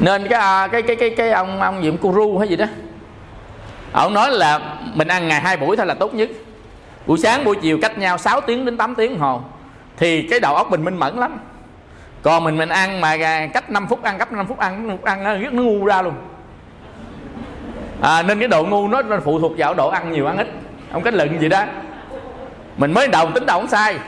nên cái à, cái cái cái cái ông ông diệm guru hay gì đó. Ông nói là mình ăn ngày hai buổi thôi là tốt nhất. Buổi sáng buổi chiều cách nhau 6 tiếng đến 8 tiếng hồ. Thì cái đầu óc mình minh mẫn lắm. Còn mình mình ăn mà à, cách 5 phút ăn cách 5 phút ăn 5 phút ăn nó rất nó ngu ra luôn. À, nên cái độ ngu nó, nó phụ thuộc vào độ ăn nhiều ăn ít. Ông kết luận gì đó. Mình mới đầu tính đầu không sai.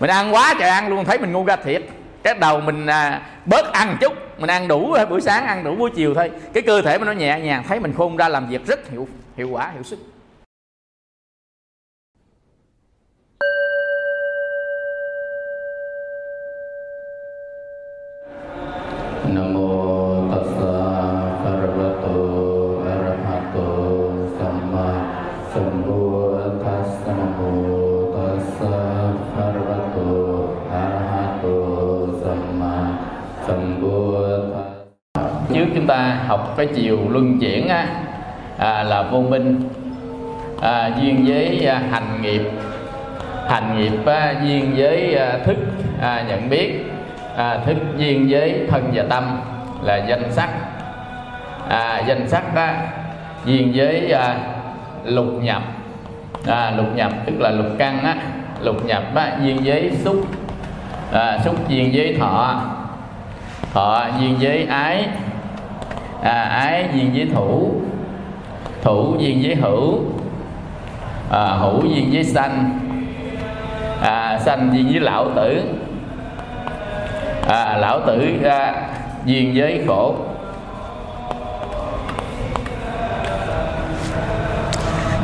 Mình ăn quá trời ăn luôn thấy mình ngu ra thiệt. Cái đầu mình à, bớt ăn chút mình ăn đủ buổi sáng ăn đủ, buổi chiều thôi. Cái cơ thể mình nó nhẹ nhàng, thấy mình khôn ra làm việc rất hiệu hiệu quả, hiệu suất. Chúng ta học cái chiều luân chuyển á, à, là vô minh. À, duyên với à, hành nghiệp. Hành nghiệp á, duyên với à, thức à, nhận biết. À, thức duyên với thân và tâm là danh sắc. À, danh sắc đó duyên với à, lục nhập. À, lục nhập tức là lục căn á. Lục nhập á, duyên với xúc. À, xúc duyên với thọ. Thọ duyên với ái à, ái duyên với thủ. Thủ duyên với hữu. À, hữu duyên với sanh. À, sanh duyên với lão tử. À, lão tử à, duyên với khổ.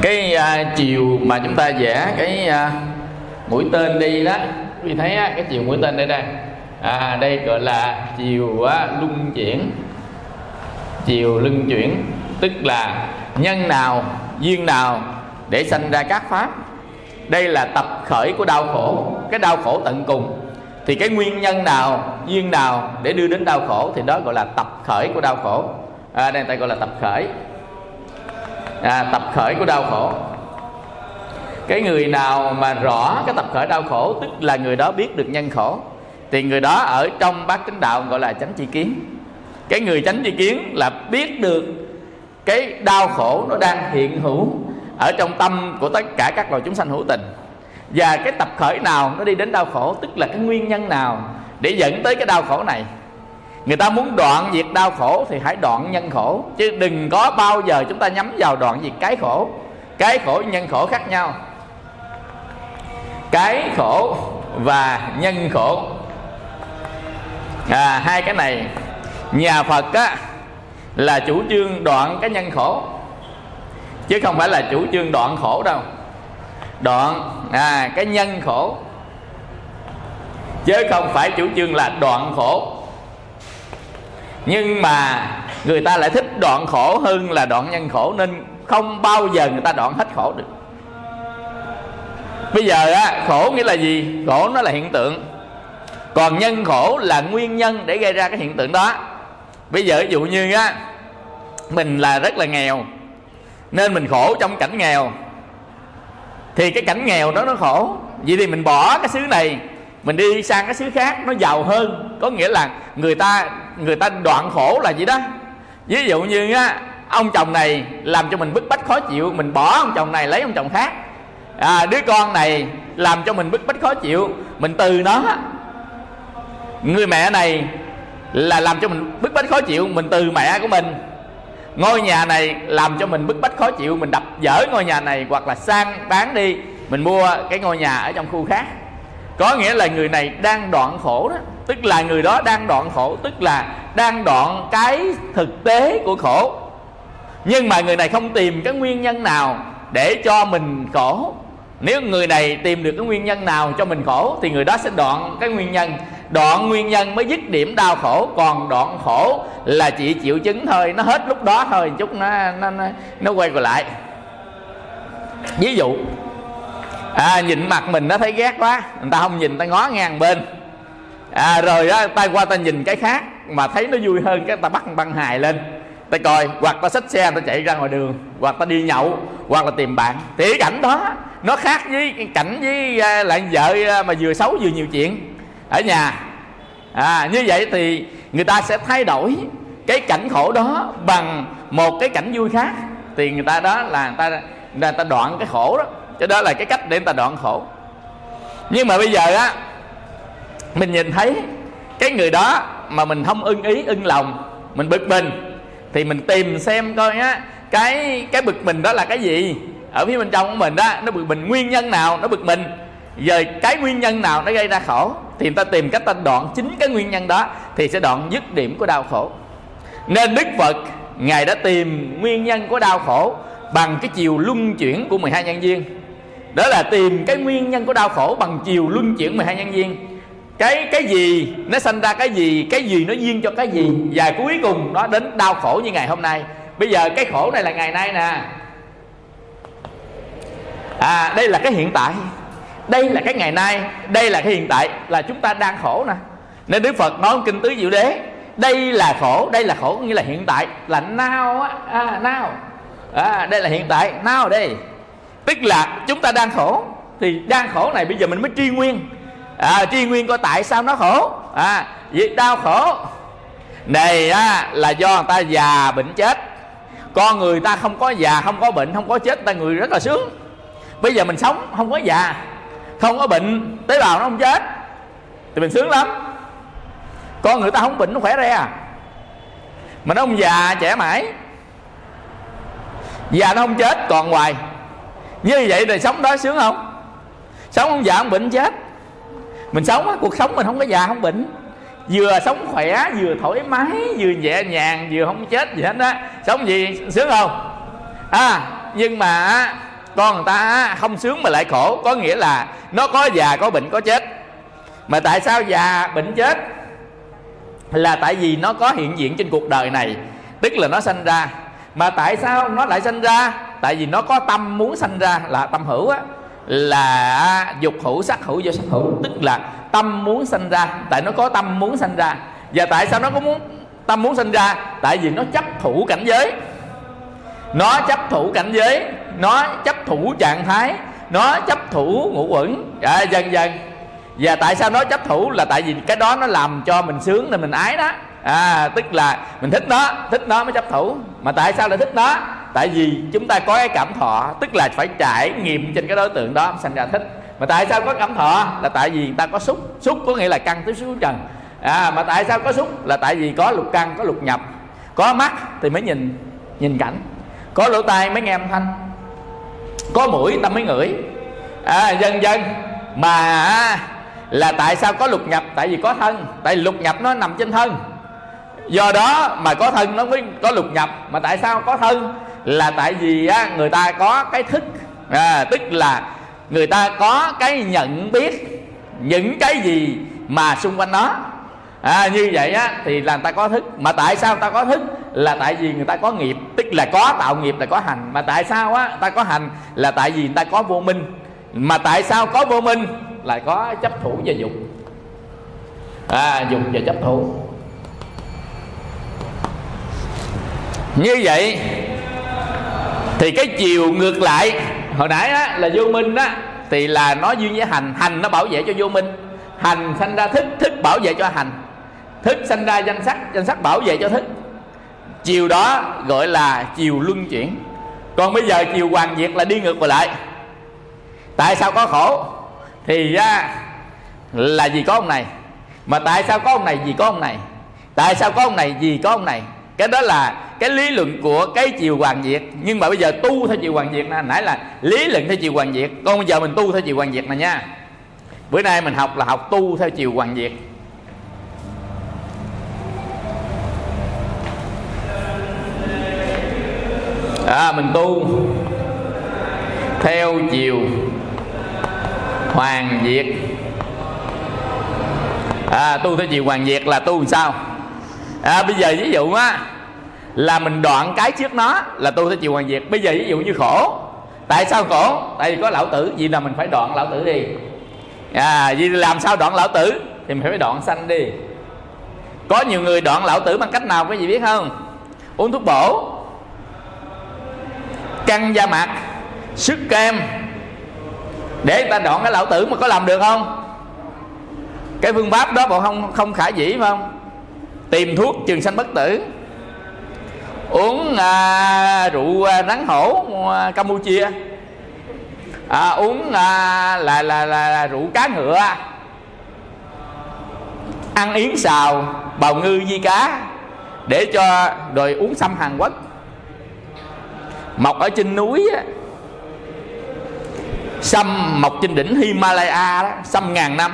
Cái à, chiều mà chúng ta vẽ cái à, mũi tên đi đó. Quý thấy á, cái chiều mũi tên đây đây à, đây gọi là chiều à, á, luân chuyển chiều lưng chuyển tức là nhân nào duyên nào để sanh ra các pháp. Đây là tập khởi của đau khổ cái đau khổ tận cùng. Thì cái nguyên nhân nào duyên nào để đưa đến đau khổ thì đó gọi là tập khởi của đau khổ. À, đây người ta gọi là tập khởi. À, tập khởi của đau khổ. Cái người nào mà rõ cái tập khởi đau khổ tức là người đó biết được nhân khổ thì người đó ở trong bát chánh đạo gọi là chánh tri kiến cái người tránh tri kiến là biết được cái đau khổ nó đang hiện hữu ở trong tâm của tất cả các loài chúng sanh hữu tình. Và cái tập khởi nào nó đi đến đau khổ tức là cái nguyên nhân nào để dẫn tới cái đau khổ này? Người ta muốn đoạn diệt đau khổ thì hãy đoạn nhân khổ chứ đừng có bao giờ chúng ta nhắm vào đoạn diệt cái khổ. Cái khổ nhân khổ khác nhau. Cái khổ và nhân khổ. À, hai cái này nhà phật á là chủ trương đoạn cái nhân khổ. Chứ không phải là chủ trương đoạn khổ đâu. Đoạn à, cái nhân khổ. Chứ không phải chủ trương là đoạn khổ. Nhưng mà người ta lại thích đoạn khổ hơn là đoạn nhân khổ nên không bao giờ người ta đoạn hết khổ được. Bây giờ á khổ nghĩa là gì? Khổ nó là hiện tượng. Còn nhân khổ là nguyên nhân để gây ra cái hiện tượng đó bây giờ ví dụ như á mình là rất là nghèo nên mình khổ trong cảnh nghèo. Thì cái cảnh nghèo đó nó khổ. Vậy thì mình bỏ cái xứ này mình đi sang cái xứ khác nó giàu hơn. Có nghĩa là người ta người ta đoạn khổ là gì đó. Ví dụ như á ông chồng này làm cho mình bức bách khó chịu mình bỏ ông chồng này lấy ông chồng khác. À, đứa con này làm cho mình bức bách khó chịu mình từ nó. Người mẹ này là làm cho mình bức bách khó chịu mình từ mẹ của mình. Ngôi nhà này làm cho mình bức bách khó chịu, mình đập dở ngôi nhà này hoặc là sang bán đi, mình mua cái ngôi nhà ở trong khu khác. Có nghĩa là người này đang đoạn khổ đó, tức là người đó đang đoạn khổ, tức là đang đoạn cái thực tế của khổ. Nhưng mà người này không tìm cái nguyên nhân nào để cho mình khổ. Nếu người này tìm được cái nguyên nhân nào cho mình khổ, thì người đó sẽ đoạn cái nguyên nhân đoạn nguyên nhân mới dứt điểm đau khổ còn đoạn khổ là chỉ chịu chứng thôi. Nó hết lúc đó thôi chút nó nó nó, nó quay trở lại. Ví dụ à, nhìn mặt mình nó thấy ghét quá người ta không nhìn ta ngó ngang bên. À, rồi đó tay qua ta nhìn cái khác mà thấy nó vui hơn cái ta bắt băng hài lên. Ta coi hoặc ta xách xe ta chạy ra ngoài đường hoặc ta đi nhậu hoặc là tìm bạn. Thì cái cảnh đó nó khác với cảnh với à, lại vợ à, mà vừa xấu vừa nhiều chuyện ở nhà. À, như vậy thì người ta sẽ thay đổi cái cảnh khổ đó bằng một cái cảnh vui khác. Thì người ta đó là người ta người ta đoạn cái khổ đó. Cho đó là cái cách để người ta đoạn khổ. Nhưng mà bây giờ á mình nhìn thấy cái người đó mà mình không ưng ý ưng lòng mình bực mình thì mình tìm xem coi á cái cái bực mình đó là cái gì. Ở phía bên trong của mình đó nó bực mình nguyên nhân nào nó bực mình giờ cái nguyên nhân nào nó gây ra khổ? Thì người ta tìm cách ta đoạn chính cái nguyên nhân đó thì sẽ đoạn dứt điểm của đau khổ. Nên đức phật, ngài đã tìm nguyên nhân của đau khổ bằng cái chiều luân chuyển của 12 nhân viên đó là tìm cái nguyên nhân của đau khổ bằng chiều luân chuyển 12 nhân viên cái cái gì, nó sanh ra cái gì cái gì nó duyên cho cái gì? Và cuối cùng nó đến đau khổ như ngày hôm nay. Bây giờ cái khổ này là ngày nay nè. À đây là cái hiện tại đây là cái ngày nay đây là cái hiện tại là chúng ta đang khổ nè. Nên đức phật nói kinh tứ diệu đế đây là khổ đây là khổ nghĩa là hiện tại là nao á à, now. À, đây là hiện tại nao đây. Tức là chúng ta đang khổ thì đang khổ này bây giờ mình mới tri nguyên. À, tri nguyên coi tại sao nó khổ? À vì đau khổ. Này á, là do người ta già bệnh chết. Con người ta không có già không có bệnh không có chết ta người rất là sướng. Bây giờ mình sống không có già không có bệnh, tế bào nó không chết. Thì mình sướng lắm. Con người ta không bệnh, nó khỏe re à. Mà nó không già, trẻ mãi. Già nó không chết, còn hoài. Như vậy thì sống đó sướng không? Sống không già, không bệnh, chết. Mình sống cuộc sống mình không có già, không bệnh. Vừa sống khỏe, vừa thoải mái, vừa nhẹ nhàng, vừa không chết gì hết á. Sống gì, sướng không? À nhưng mà con người ta không sướng mà lại khổ. Có nghĩa là nó có già, có bệnh, có chết. Mà tại sao già, bệnh chết? Là tại vì nó có hiện diện trên cuộc đời này. Tức là nó sanh ra. Mà tại sao nó lại sanh ra? Tại vì nó có tâm muốn sanh ra, là tâm hữu á. Là dục hữu, sắc hữu, do sắc hữu. Tức là tâm muốn sanh ra. Tại nó có tâm muốn sanh ra. Và tại sao nó có muốn, tâm muốn sanh ra? Tại vì nó chấp thủ cảnh giới. Nó chấp thủ cảnh giới nó chấp thủ trạng thái nó chấp thủ ngũ quẩn à, dạ, dần dần. Và tại sao nó chấp thủ là tại vì cái đó nó làm cho mình sướng nên mình ái đó. À tức là mình thích nó thích nó mới chấp thủ. Mà tại sao lại thích nó? Tại vì chúng ta có cái cảm thọ tức là phải trải nghiệm trên cái đối tượng đó sanh ra thích. Mà tại sao có cảm thọ? Là tại vì ta có xúc. Xúc có nghĩa là căn tiếp xúc trần. À mà tại sao có xúc? Là tại vì có lục căn có lục nhập. Có mắt thì mới nhìn nhìn cảnh. Có lỗ tai mới nghe âm thanh có mũi ta mới ngửi. À, dần dần mà là tại sao có lục nhập? Tại vì có thân. Tại vì lục nhập nó nằm trên thân. Do đó mà có thân nó mới có lục nhập. Mà tại sao có thân? Là tại vì á, người ta có cái thức. À, tức là người ta có cái nhận biết những cái gì mà xung quanh nó à, như vậy á thì là người ta có thức. Mà tại sao ta có thức? Là tại vì người ta có nghiệp. Tức là có tạo nghiệp là có hành. Mà tại sao á ta có hành? Là tại vì người ta có vô minh. Mà tại sao có vô minh? Là có chấp thủ và dục. À dục và chấp thủ. Như vậy thì cái chiều ngược lại. Hồi nãy á, là vô minh á thì là nó duyên với hành. Hành nó bảo vệ cho vô minh. Hành sanh ra thức thức bảo vệ cho hành thức sanh ra danh sắc danh sắc bảo vệ cho thức chiều đó gọi là chiều luân chuyển. Còn bây giờ chiều hoàn diệt là đi ngược lại. Tại sao có khổ? Thì á, là vì có ông này. Mà tại sao có ông này vì có ông này? Tại sao có ông này vì có ông này? Cái đó là cái lý luận của cái chiều hoàn diệt. Nhưng mà bây giờ tu theo chiều hoàn diệt nè nãy là lý luận theo chiều hoàn diệt. Còn bây giờ mình tu theo chiều hoàn diệt này nha. Bữa nay mình học là học tu theo chiều hoàn diệt. À, mình tu. Theo chiều. Hoàn diệt. À, tu theo chiều hoàn diệt là tu làm sao? À, bây giờ ví dụ á là mình đoạn cái trước nó là tu theo chiều hoàn diệt. Bây giờ ví dụ như khổ. Tại sao khổ? Tại vì có lão tử. Vì là mình phải đoạn lão tử đi? À vì làm sao đoạn lão tử? Thì mình phải đoạn sanh đi. Có nhiều người đoạn lão tử bằng cách nào quý vị biết không? Uống thuốc bổ căng da mặt sức kem để người ta đoạn cái lão tử mà có làm được không? Cái phương pháp đó bọn không không khả dĩ phải không? Tìm thuốc trường sanh bất tử uống à, rượu à, rắn hổ à, campuchia à, uống à, là, là, là, là rượu cá ngựa ăn yến xào bào ngư di cá để cho rồi uống xăm hàn quốc mọc ở trên núi á. Sâm mọc trên đỉnh Himalaya đó sâm ngàn năm.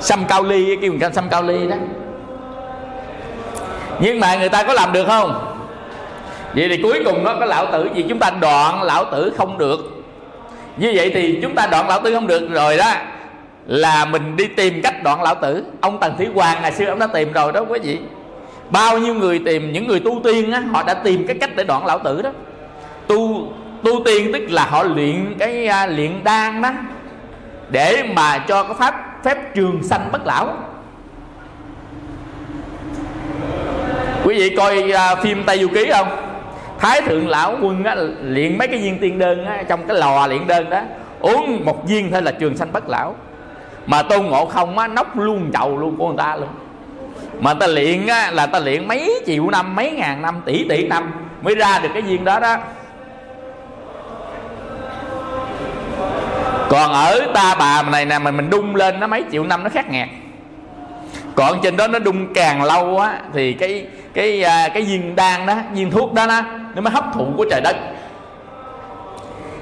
Sâm cao ly kêu người sâm cao ly đó. Nhưng mà người ta có làm được không? Vậy thì cuối cùng nó có lão tử gì chúng ta đoạn lão tử không được. Như vậy thì chúng ta đoạn lão tử không được rồi đó, là mình đi tìm cách đoạn lão tử. Ông tần thủy hoàng ngày xưa ông đã tìm rồi đó, quý vị bao nhiêu người tìm những người tu tiên á họ đã tìm cái cách để đoạn lão tử đó. Tu tu tiên tức là họ luyện cái uh, luyện đan đó để mà cho cái pháp phép trường sanh bất lão. Quý vị coi uh, phim tây du ký không? Thái thượng lão quân á, luyện mấy cái viên tiên đơn á, trong cái lò luyện đơn đó uống một viên thôi là trường sanh bất lão. Mà tôn ngộ không á nóc luôn chầu luôn của người ta luôn mà ta luyện á, là ta luyện mấy triệu năm mấy ngàn năm tỷ tỷ năm mới ra được cái viên đó đó. Còn ở ta bà này nè mà mình đung lên nó mấy triệu năm nó khác ngạt còn trên đó nó đung càng lâu á thì cái cái à, cái viên đan đó viên thuốc đó, đó nó mới hấp thụ của trời đất.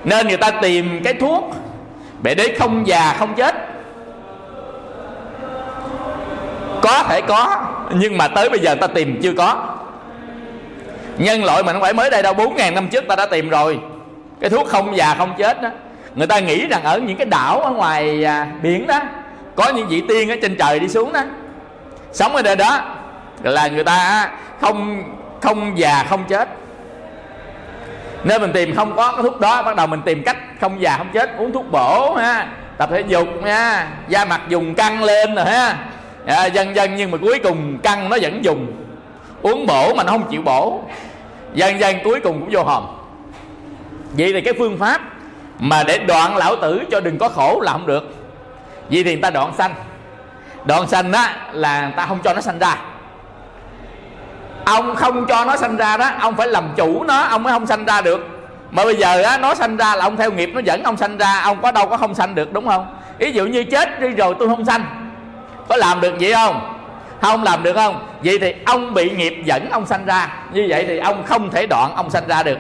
Nên người ta tìm cái thuốc để để không già không chết có thể có. Nhưng mà tới bây giờ ta tìm chưa có. Nhân loại mà không phải mới đây đâu bốn ngàn năm trước ta đã tìm rồi. Cái thuốc không già không chết đó. Người ta nghĩ rằng ở những cái đảo ở ngoài à, biển đó có những vị tiên ở trên trời đi xuống đó. Sống ở đây đó là người ta không không già không chết. Nên mình tìm không có cái thuốc đó bắt đầu mình tìm cách không già không chết. Uống thuốc bổ ha tập thể dục nha da mặt dùng căng lên rồi ha à, dần dần nhưng mà cuối cùng căng nó vẫn dùng. Uống bổ mà nó không chịu bổ. Dần dần cuối cùng cũng vô hòm. Vậy thì cái phương pháp mà để đoạn lão tử cho đừng có khổ là không được. Vậy thì người ta đoạn sanh. Đoạn sanh á là người ta không cho nó sanh ra. Ông không cho nó sanh ra đó ông phải làm chủ nó ông mới không sanh ra được. Mà bây giờ á nó sanh ra là ông theo nghiệp nó dẫn ông sanh ra ông có đâu có không sanh được đúng không? Ví dụ như chết đi rồi tôi không sanh có làm được vậy không? Không làm được không? Vậy thì ông bị nghiệp dẫn ông sanh ra. Như vậy thì ông không thể đoạn ông sanh ra được.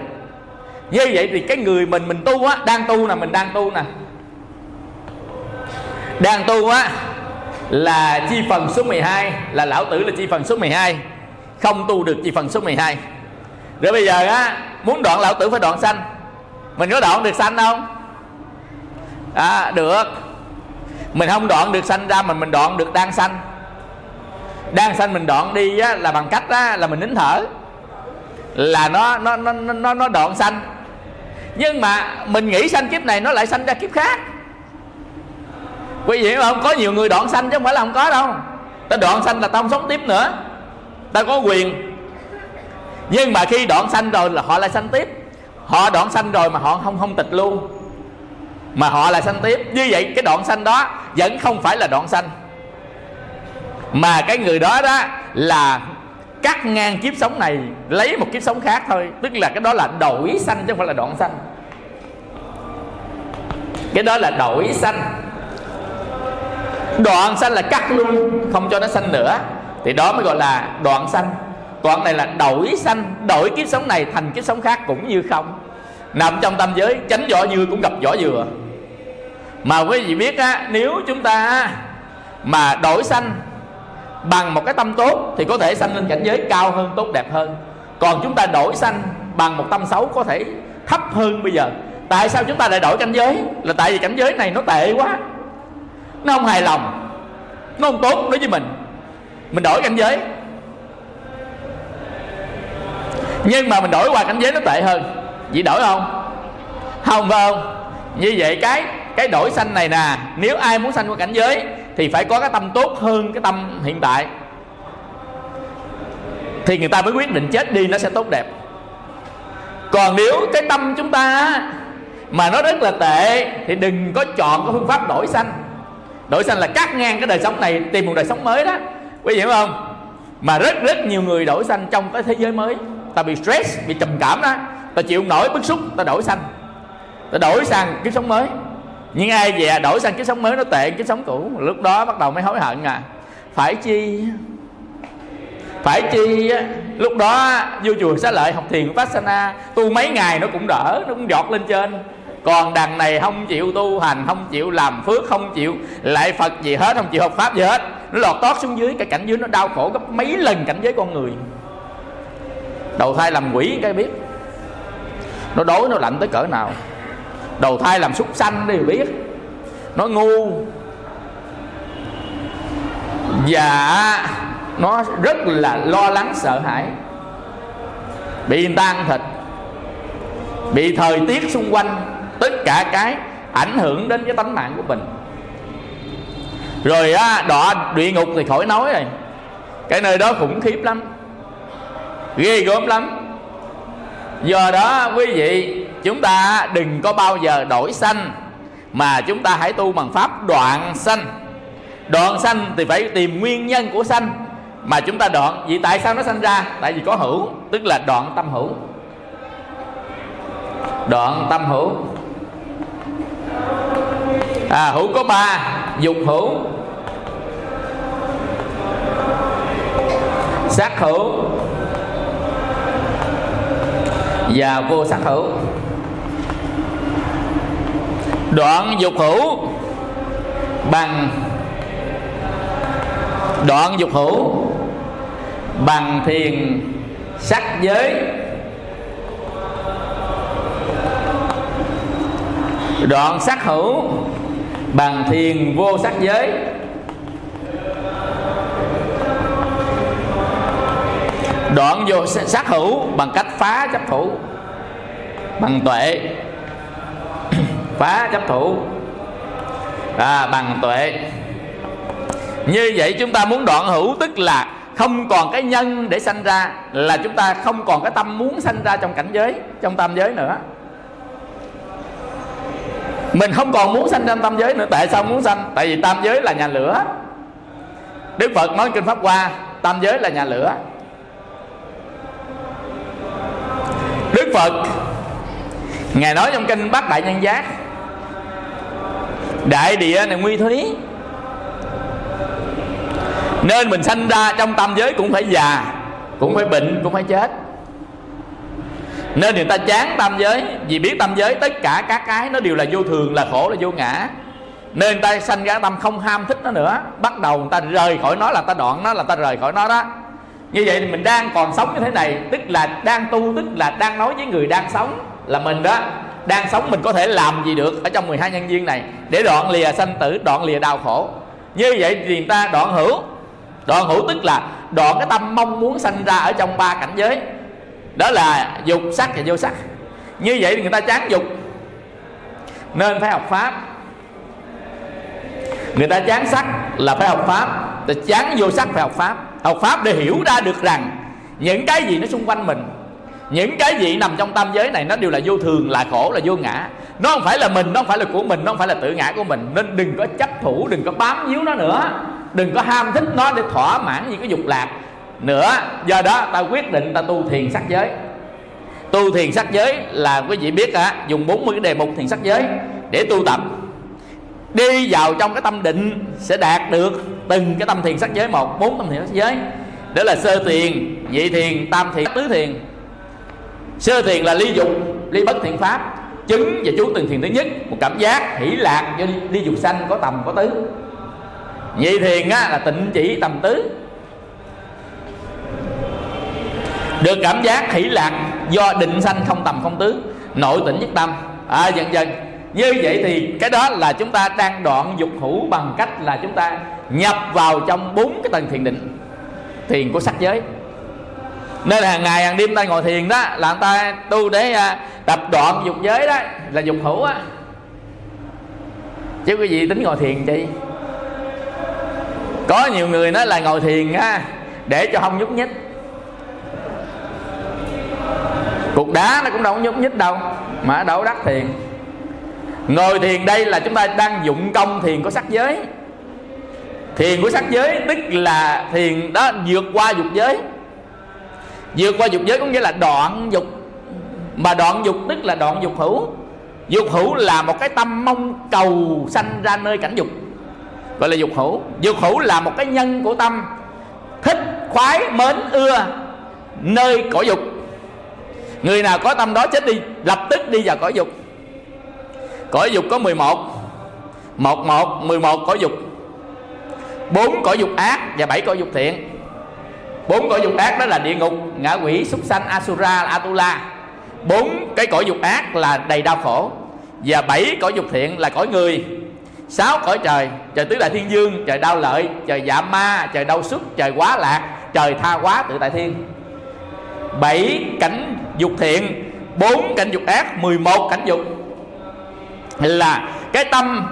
Như vậy thì cái người mình mình tu á, đang tu nè, mình đang tu nè. Đang tu á, là chi phần số 12 là lão tử là chi phần số 12 không tu được chi phần số 12 rồi bây giờ á, muốn đoạn lão tử phải đoạn sanh. Mình có đoạn được sanh không? À được mình không đoạn được sanh ra mình mình đoạn được đang sanh. Đang sanh mình đoạn đi á, là bằng cách á, là mình nín thở. Là nó nó nó nó nó đoạn sanh. Nhưng mà mình nghĩ sanh kiếp này nó lại sanh ra kiếp khác. Quý vị hiểu không? Có nhiều người đoạn sanh chứ không phải là không có đâu. Ta đoạn sanh là ta không sống tiếp nữa. Ta có quyền. Nhưng mà khi đoạn sanh rồi là họ lại sanh tiếp. Họ đoạn sanh rồi mà họ không không tịch luôn mà họ lại sanh tiếp. Như vậy cái đoạn sanh đó vẫn không phải là đoạn sanh. Mà cái người đó đó là cắt ngang kiếp sống này, lấy một kiếp sống khác thôi. Tức là cái đó là đổi sanh chứ không phải là đoạn sanh. Cái đó là đổi sanh. Đoạn sanh là cắt luôn, không cho nó sanh nữa. Thì đó mới gọi là đoạn sanh. Còn này là đổi sanh, đổi kiếp sống này thành kiếp sống khác cũng như không. Nằm trong tam giới tránh vỏ dừa cũng gặp vỏ dừa mà quý vị biết á, nếu chúng ta mà đổi sanh bằng một cái tâm tốt thì có thể sanh lên cảnh giới cao hơn, tốt đẹp hơn. Còn chúng ta đổi sanh bằng một tâm xấu có thể thấp hơn bây giờ. Tại sao chúng ta lại đổi cảnh giới? Là tại vì cảnh giới này nó tệ quá. Nó không hài lòng. Nó không tốt đối với mình. Mình đổi cảnh giới. Nhưng mà mình đổi qua cảnh giới nó tệ hơn. Vậy đổi không? Không phải không? Như vậy cái cái đổi sanh này nè, nếu ai muốn sanh qua cảnh giới thì phải có cái tâm tốt hơn cái tâm hiện tại. Thì người ta mới quyết định chết đi nó sẽ tốt đẹp. Còn nếu cái tâm chúng ta mà nó rất là tệ thì đừng có chọn cái phương pháp đổi sanh đổi sanh là cắt ngang cái đời sống này, tìm một đời sống mới đó. Quý vị hiểu không? Mà rất rất nhiều người đổi sanh trong cái thế giới mới. Ta bị stress, bị trầm cảm đó. Ta chịu nổi bức xúc, ta đổi sanh ta đổi sang kiếp sống mới nhưng ai về đổi sang kiếp sống mới nó tệ kiếp sống cũ. Lúc đó bắt đầu mới hối hận à. Phải chi? Phải chi lúc đó vô chùa xá lợi học thiền vipassana, tu mấy ngày nó cũng đỡ, nó cũng giọt lên trên. Còn đằng này không chịu tu hành, không chịu làm phước, không chịu lại phật gì hết, không chịu học pháp gì hết. Nó lọt tót xuống dưới, cái cảnh dưới nó đau khổ gấp mấy lần cảnh giới con người. Đầu thai làm quỷ, cái biết. Nó đói, nó lạnh tới cỡ nào đầu thai làm súc sanh đi biết. Nó ngu. Và nó rất là lo lắng, sợ hãi. Bị người ta ăn thịt. Bị thời tiết xung quanh, tất cả cái ảnh hưởng đến cái tánh mạng của mình. Rồi á, đọa địa ngục thì khỏi nói rồi. Cái nơi đó khủng khiếp lắm. Ghê gớm lắm. Do đó quý vị chúng ta đừng có bao giờ đổi sanh, mà chúng ta hãy tu bằng pháp đoạn sanh. Đoạn sanh thì phải tìm nguyên nhân của sanh, mà chúng ta đoạn, vì tại sao nó sanh ra? Tại vì có hữu, tức là đoạn tâm hữu. Đoạn tâm hữu. À hữu có ba, dục hữu. Sát hữu. Và vô sắc hữu đoạn dục hữu bằng đoạn dục hữu bằng thiền sắc giới. Đoạn sắc hữu bằng thiền vô sắc giới. Đoạn vô sắc hữu bằng cách phá chấp thủ, bằng tuệ phá chấp thủ. À, bằng tuệ. Như vậy chúng ta muốn đoạn hữu tức là không còn cái nhân để sanh ra là chúng ta không còn cái tâm muốn sanh ra trong cảnh giới trong tam giới nữa. Mình không còn muốn sanh trong tam giới nữa tại sao muốn sanh? Tại vì tam giới là nhà lửa. Đức phật nói kinh pháp hoa tam giới là nhà lửa. Đức phật ngài nói trong kinh bát đại nhân giác đại địa này nguy thúy nên mình sanh ra trong tam giới cũng phải già, cũng phải bệnh, cũng phải chết. Nên người ta chán tam giới, vì biết tam giới tất cả các cái nó đều là vô thường, là khổ, là vô ngã. Nên người ta sanh ra tâm không ham thích nó nữa, bắt đầu người ta rời khỏi nó là ta đoạn nó, là ta rời khỏi nó đó. Như vậy thì mình đang còn sống như thế này, tức là đang tu, tức là đang nói với người đang sống là mình đó đang sống mình có thể làm gì được ở trong 12 nhân viên này để đoạn lìa sanh tử, đoạn lìa đau khổ. Như vậy thì người ta đoạn hữu. Đoạn hữu tức là đoạn cái tâm mong muốn sanh ra ở trong ba cảnh giới. Đó là dục, sắc và vô sắc. Như vậy thì người ta chán dục. Nên phải học pháp. Người ta chán sắc là phải học pháp. Ta chán vô sắc phải học pháp. Học pháp để hiểu ra được rằng những cái gì nó xung quanh mình những cái gì nằm trong tam giới này nó đều là vô thường, là khổ, là vô ngã. Nó không phải là mình, nó không phải là của mình, nó không phải là tự ngã của mình. Nên đừng có chấp thủ, đừng có bám víu nó nữa. Đừng có ham thích nó để thỏa mãn những cái dục lạc nữa. Do đó, ta quyết định ta tu thiền sắc giới. Tu thiền sắc giới là quý vị biết hả dùng 40 cái đề mục thiền sắc giới để tu tập. Đi vào trong cái tâm định sẽ đạt được từng cái tâm thiền sắc giới một, bốn tâm thiền sắc giới. Đó là sơ thiền, nhị thiền, tam thiền, tứ thiền sơ thiền là ly dục ly bất thiện pháp. Chứng và chú từng thiền thứ nhất một cảm giác hỷ lạc do ly dục sanh có tầm có tứ. Nhị thiền á, là tịnh chỉ tầm tứ. Được cảm giác hỷ lạc do định sanh không tầm không tứ nội tỉnh nhất tâm. À, dần dần. Như vậy thì cái đó là chúng ta đang đoạn dục hữu bằng cách là chúng ta nhập vào trong bốn cái tầng thiền định. Thiền của sắc giới nên hàng ngày hàng đêm ta ngồi thiền đó, là ta tu để à, tập đoạn dục giới đó, là dục hữu á. Chứ cái gì tính ngồi thiền chi? Có nhiều người nói là ngồi thiền á để cho không nhúc nhích. Cục đá nó cũng đâu có nhúc nhích đâu, mà đâu đắc thiền. Ngồi thiền đây là chúng ta đang dụng công thiền có sắc giới. Thiền của sắc giới tức là thiền đó vượt qua dục giới vượt qua dục giới có nghĩa là đoạn dục. Mà đoạn dục tức là đoạn dục hữu. Dục hữu là một cái tâm mong cầu sanh ra nơi cảnh dục. Gọi là dục hữu. Dục hữu là một cái nhân của tâm. Thích, khoái, mến, ưa nơi cõi dục. Người nào có tâm đó chết đi, lập tức đi vào cõi dục. Cõi dục có 11 một. Một 11 cõi dục. Bốn cõi dục ác và bảy cõi dục thiện bốn cõi dục ác đó là địa ngục ngạ quỷ, súc sanh, asura, atula. Bốn cái cõi dục ác là đầy đau khổ. Và bảy cõi dục thiện là cõi người. Sáu cõi trời trời tứ đại thiên dương, trời đau lợi, trời dạ ma, trời đau xuất trời quá lạc, trời tha quá tự tại thiên. Bảy cảnh dục thiện, bốn cảnh dục ác 11 cảnh dục là cái tâm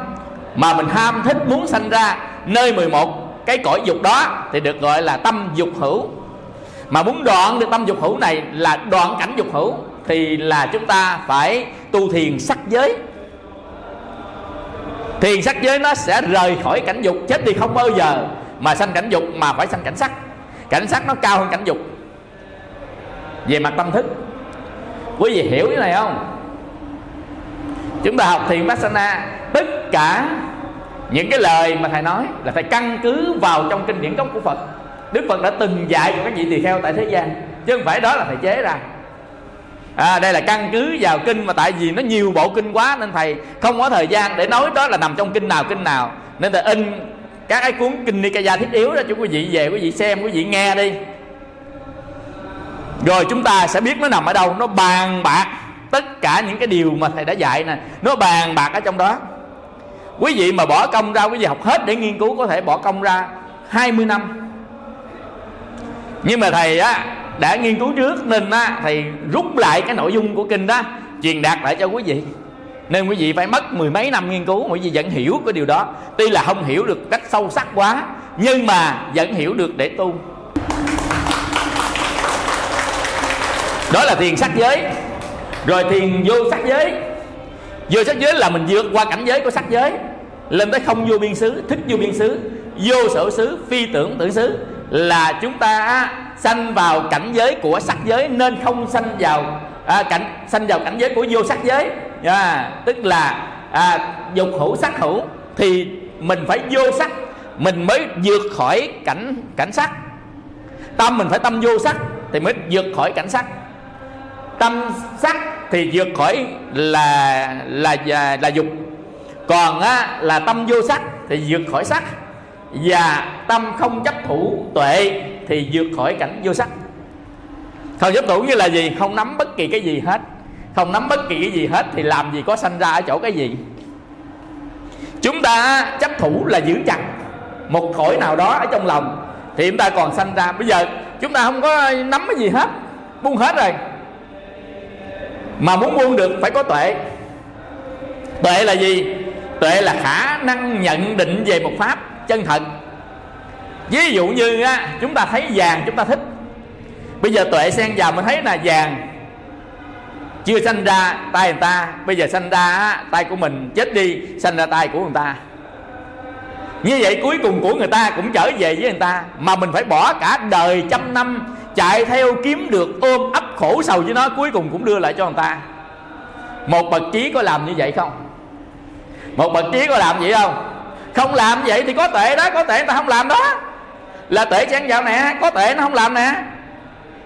mà mình ham thích muốn sanh ra, nơi 11 cái cõi dục đó thì được gọi là tâm dục hữu. Mà muốn đoạn được tâm dục hữu này là đoạn cảnh dục hữu thì là chúng ta phải tu thiền sắc giới. Thiền sắc giới nó sẽ rời khỏi cảnh dục, chết đi không bao giờ, mà sanh cảnh dục mà phải sanh cảnh sắc. Cảnh sắc nó cao hơn cảnh dục. Về mặt tâm thức. Quý vị hiểu cái này không? Chúng ta học thiền Vipassana tất cả những cái lời mà thầy nói là thầy căn cứ vào trong kinh điển gốc của Phật. Đức Phật đã từng dạy cho các vị tỳ kheo tại thế gian chứ không phải đó là thầy chế ra. À, đây là căn cứ vào kinh mà tại vì nó nhiều bộ kinh quá nên thầy không có thời gian để nói đó là nằm trong kinh nào kinh nào. Nên thầy in các cái cuốn kinh Nikaya thiết yếu ra cho quý vị về quý vị xem quý vị nghe đi. Rồi chúng ta sẽ biết nó nằm ở đâu. Nó bàn bạc tất cả những cái điều mà thầy đã dạy nè. Nó bàn bạc ở trong đó quý vị mà bỏ công ra, quý vị học hết để nghiên cứu có thể bỏ công ra 20 năm. Nhưng mà thầy á, đã nghiên cứu trước nên á, thầy rút lại cái nội dung của kinh đó, truyền đạt lại cho quý vị. Nên quý vị phải mất mười mấy năm nghiên cứu, quý vị vẫn hiểu cái điều đó. Tuy là không hiểu được cách sâu sắc quá, nhưng mà vẫn hiểu được để tu. Đó là thiền sắc giới. Rồi thiền vô sắc giới vô sắc giới là mình vượt qua cảnh giới của sắc giới. Lên tới không vô biên xứ thích vô biên xứ vô sở xứ phi tưởng tưởng xứ. Là chúng ta sanh vào cảnh giới của sắc giới nên không sanh vào à, cảnh sanh vào cảnh giới của vô sắc giới. À, tức là à, dục hữu sắc hữu. Thì mình phải vô sắc mình mới vượt khỏi cảnh cảnh sắc. Tâm mình phải tâm vô sắc thì mới vượt khỏi cảnh sắc. Tâm sắc thì vượt khỏi là là là, là dục. Còn á, là tâm vô sắc thì vượt khỏi sắc. Và tâm không chấp thủ tuệ thì vượt khỏi cảnh vô sắc. Không chấp thủ như là gì? Không nắm bất kỳ cái gì hết. Không nắm bất kỳ cái gì hết thì làm gì có sanh ra ở chỗ cái gì? Chúng ta chấp thủ là giữ chặt một khối nào đó ở trong lòng thì chúng ta còn sanh ra. Bây giờ chúng ta không có nắm cái gì hết buông hết rồi mà muốn buông được phải có tuệ. Tuệ là gì? Tuệ là khả năng nhận định về một pháp chân thật. Ví dụ như á, chúng ta thấy vàng chúng ta thích. Bây giờ tuệ xen vào mình thấy là vàng. Chưa sanh ra tay người ta. Bây giờ sanh ra tay của mình chết đi sanh ra tay của người ta. Như vậy cuối cùng của người ta cũng trở về với người ta. Mà mình phải bỏ cả đời trăm năm chạy theo kiếm được ôm ấp khổ sầu với nó, cuối cùng cũng đưa lại cho người ta. Một bậc trí có làm như vậy không? Một bậc trí có làm vậy không? Không làm vậy thì có tệ đó, có tệ người ta không làm đó. Là tệ chán dạo nè, có tệ nó không làm nè.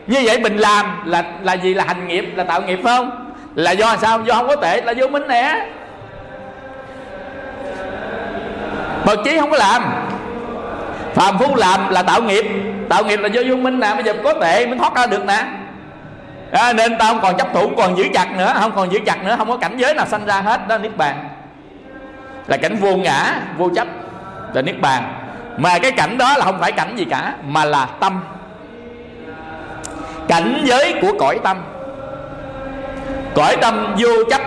Như vậy mình làm là là gì? Là hành nghiệp, là tạo nghiệp phải không? Là do sao? Do không có tệ, là vô minh nè. Bậc trí không có làm. Phàm phu làm là tạo nghiệp. Tạo nghiệp là do vô minh nè. Bây giờ có tệ mới thoát ra được nè à, nên ta không còn chấp thủ không còn giữ chặt nữa không còn giữ chặt nữa không có cảnh giới nào sanh ra hết đó niết bàn. Là cảnh vô ngã vô chấp là niết bàn. Mà cái cảnh đó là không phải cảnh gì cả mà là tâm. Cảnh giới của cõi tâm. Cõi tâm vô chấp.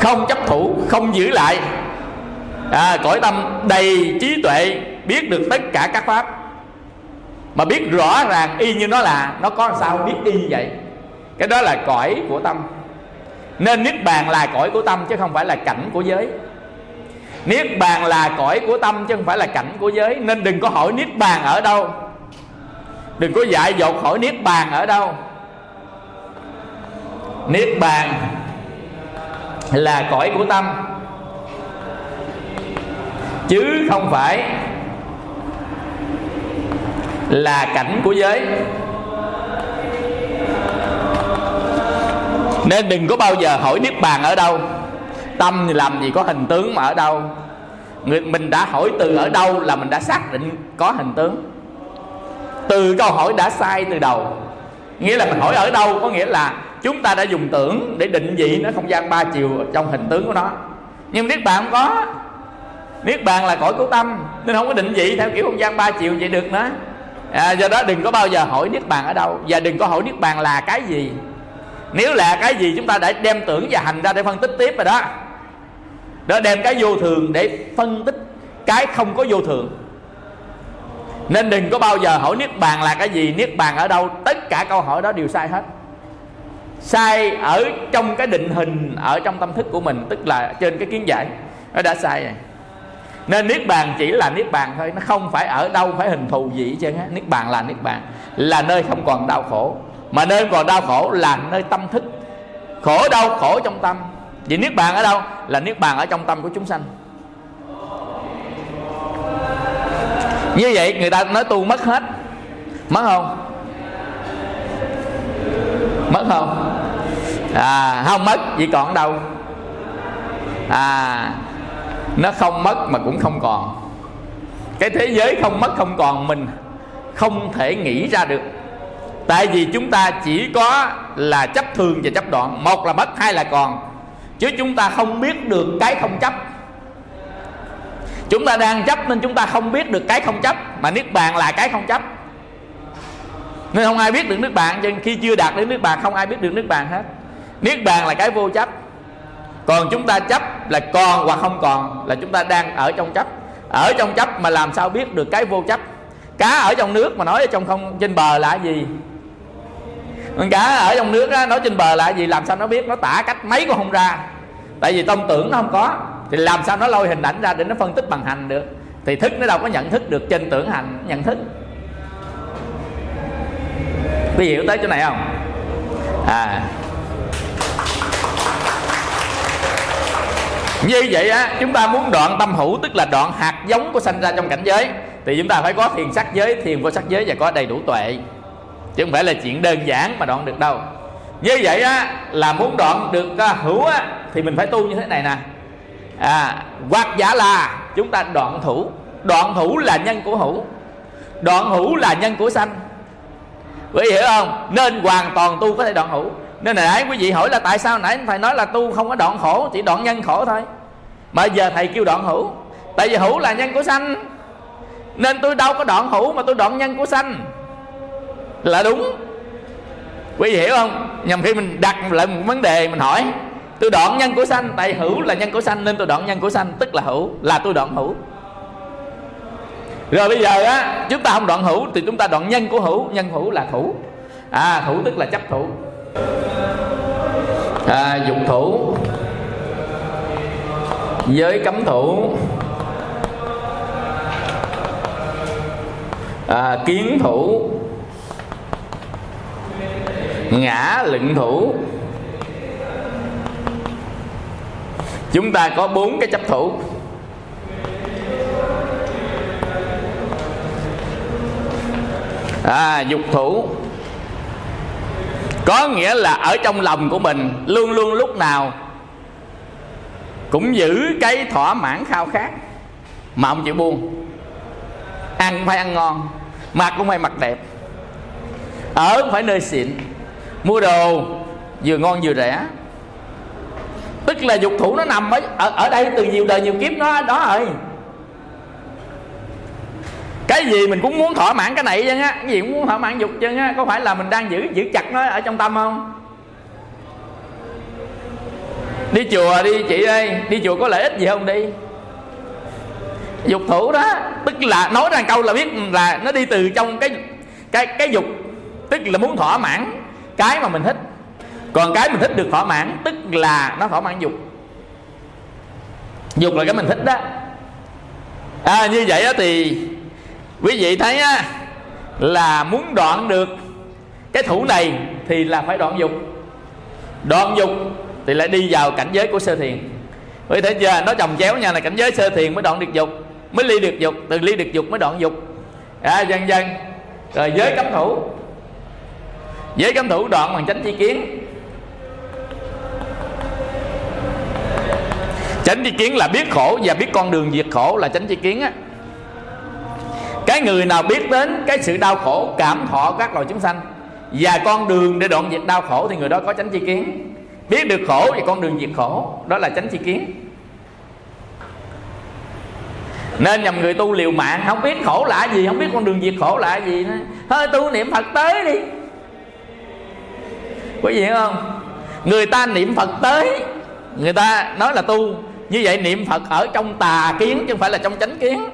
Không chấp thủ không giữ lại. À, cõi tâm đầy trí tuệ biết được tất cả các pháp mà biết rõ ràng y như nó là, nó có sao biết y như vậy. Cái đó là cõi của tâm. Nên niết bàn là cõi của tâm chứ không phải là cảnh của giới. Niết bàn là cõi của tâm chứ không phải là cảnh của giới. Nên đừng có hỏi niết bàn ở đâu. Đừng có dại dột hỏi niết bàn ở đâu. Niết bàn là cõi của tâm. Chứ không phải là cảnh của giới. Nên đừng có bao giờ hỏi niết bàn ở đâu. Tâm thì làm gì có hình tướng mà ở đâu. Người, mình đã hỏi từ ở đâu là mình đã xác định có hình tướng. Từ câu hỏi đã sai từ đầu. Nghĩa là mình hỏi ở đâu có nghĩa là chúng ta đã dùng tưởng để định vị nó không gian ba chiều trong hình tướng của nó. Nhưng niết bàn không có. Niết bàn là cõi của tâm, nên không có định vị theo kiểu không gian ba chiều vậy được nữa à, do đó đừng có bao giờ hỏi niết bàn ở đâu và đừng có hỏi niết bàn là cái gì. Nếu là cái gì chúng ta đã đem tưởng và hành ra để phân tích tiếp rồi đó. Đó đem cái vô thường để phân tích cái không có vô thường. Nên đừng có bao giờ hỏi niết bàn là cái gì niết bàn ở đâu tất cả câu hỏi đó đều sai hết. Sai ở trong cái định hình ở trong tâm thức của mình tức là trên cái kiến giải. Nó đã sai rồi nên niết bàn chỉ là niết bàn thôi, nó không phải ở đâu phải hình thù gì chứ á. Niết bàn là niết bàn, là nơi không còn đau khổ. Mà nơi còn đau khổ là nơi tâm thức. Khổ đau khổ trong tâm. Vậy niết bàn ở đâu? Là niết bàn ở trong tâm của chúng sanh. Như vậy người ta nói tu mất hết. Mất không? Mất không? À không mất, vậy còn đâu? À nó không mất mà cũng không còn. Cái thế giới không mất không còn mình không thể nghĩ ra được. Tại vì chúng ta chỉ có là chấp thường và chấp đoạn. Một là mất, hai là còn. Chứ chúng ta không biết được cái không chấp. Chúng ta đang chấp nên chúng ta không biết được cái không chấp. Mà niết bàn là cái không chấp. Nên không ai biết được nước bàn. Cho khi chưa đạt đến nước bàn, không ai biết được nước bàn hết. Niết bàn là cái vô chấp còn chúng ta chấp là còn hoặc không còn là chúng ta đang ở trong chấp. Ở trong chấp mà làm sao biết được cái vô chấp? Cá ở trong nước mà nói ở trong không trên bờ là gì? Con cá ở trong nước á, nói trên bờ là gì làm sao nó biết? Nó tả cách mấy cũng không ra. Tại vì tâm tưởng nó không có. Thì làm sao nó lôi hình ảnh ra để nó phân tích bằng hành được? Thì thức nó đâu có nhận thức được trên tưởng hành nhận thức. Quý hiểu tới chỗ này không? À như vậy á chúng ta muốn đoạn tâm hữu tức là đoạn hạt giống của sanh ra trong cảnh giới thì chúng ta phải có thiền sắc giới thiền vô sắc giới và có đầy đủ tuệ. Chứ không phải là chuyện đơn giản mà đoạn được đâu. Như vậy á là muốn đoạn được uh, hữu á thì mình phải tu như thế này nè. À hoặc giả là chúng ta đoạn thủ. Đoạn thủ là nhân của hữu. Đoạn hữu là nhân của sanh. Quý vị hiểu không? Nên hoàn toàn tu có thể đoạn hữu nên là nãy quý vị hỏi là tại sao nãy thầy nói là tu không có đoạn khổ, chỉ đoạn nhân khổ thôi. Mà giờ thầy kêu đoạn hữu. Tại vì hữu là nhân của sanh. Nên tôi đâu có đoạn hữu mà tôi đoạn nhân của sanh. Là đúng. Quý vị hiểu không? Nhằm khi mình đặt lại một vấn đề mình hỏi. Tôi đoạn nhân của sanh, tại hữu là nhân của sanh, nên tôi đoạn nhân của sanh, tức là hữu, là tôi đoạn hữu. Rồi bây giờ á, chúng ta không đoạn hữu thì chúng ta đoạn nhân của hữu. Nhân hữu là thủ. À thủ tức là chấp thủ à, dục thủ. Giới cấm thủ. À, kiến thủ. Ngã lựng thủ. Chúng ta có bốn cái chấp thủ. À, dục thủ có nghĩa là ở trong lòng của mình luôn luôn lúc nào cũng giữ cái thỏa mãn khao khát mà không chịu buông. Ăn cũng phải ăn ngon mặc cũng phải mặc đẹp. Ở cũng phải nơi xịn mua đồ vừa ngon vừa rẻ. Tức là dục thủ nó nằm ở, ở ở đây từ nhiều đời nhiều kiếp nó đó rồi cái gì mình cũng muốn thỏa mãn cái này chứ á. Cái gì cũng muốn thỏa mãn dục chứ á. Có phải là mình đang giữ giữ chặt nó ở trong tâm không? Đi chùa đi chị ơi. Đi chùa có lợi ích gì không đi? Dục thủ đó. Tức là nói ra câu là biết là nó đi từ trong cái cái cái dục. Tức là muốn thỏa mãn cái mà mình thích. Còn cái mình thích được thỏa mãn tức là nó thỏa mãn dục. Dục là cái mình thích đó. À, như vậy đó thì quý vị thấy á là muốn đoạn được cái thủ này thì là phải đoạn dục. Đoạn dục thì lại đi vào cảnh giới của sơ thiền. Quý thấy chưa? Nó chồng chéo nha là cảnh giới sơ thiền mới đoạn được dục mới ly được dục từ ly được dục mới đoạn dục. À, dần dần. Rồi giới cấm thủ. Giới cấm thủ đoạn bằng chánh chi kiến. Chánh chi kiến là biết khổ và biết con đường diệt khổ là chánh chi kiến á cái người nào biết đến cái sự đau khổ, cảm thọ các loài chúng sanh và con đường để đoạn diệt đau khổ thì người đó có chánh chi kiến. Biết được khổ và con đường diệt khổ, đó là chánh chi kiến. Nên nhầm người tu liều mạng, không biết khổ là gì, không biết con đường diệt khổ là gì thôi tu niệm phật tới đi. Quý vị không? Người ta niệm phật tới, người ta nói là tu. Như vậy niệm phật ở trong tà kiến chứ không phải là trong chánh kiến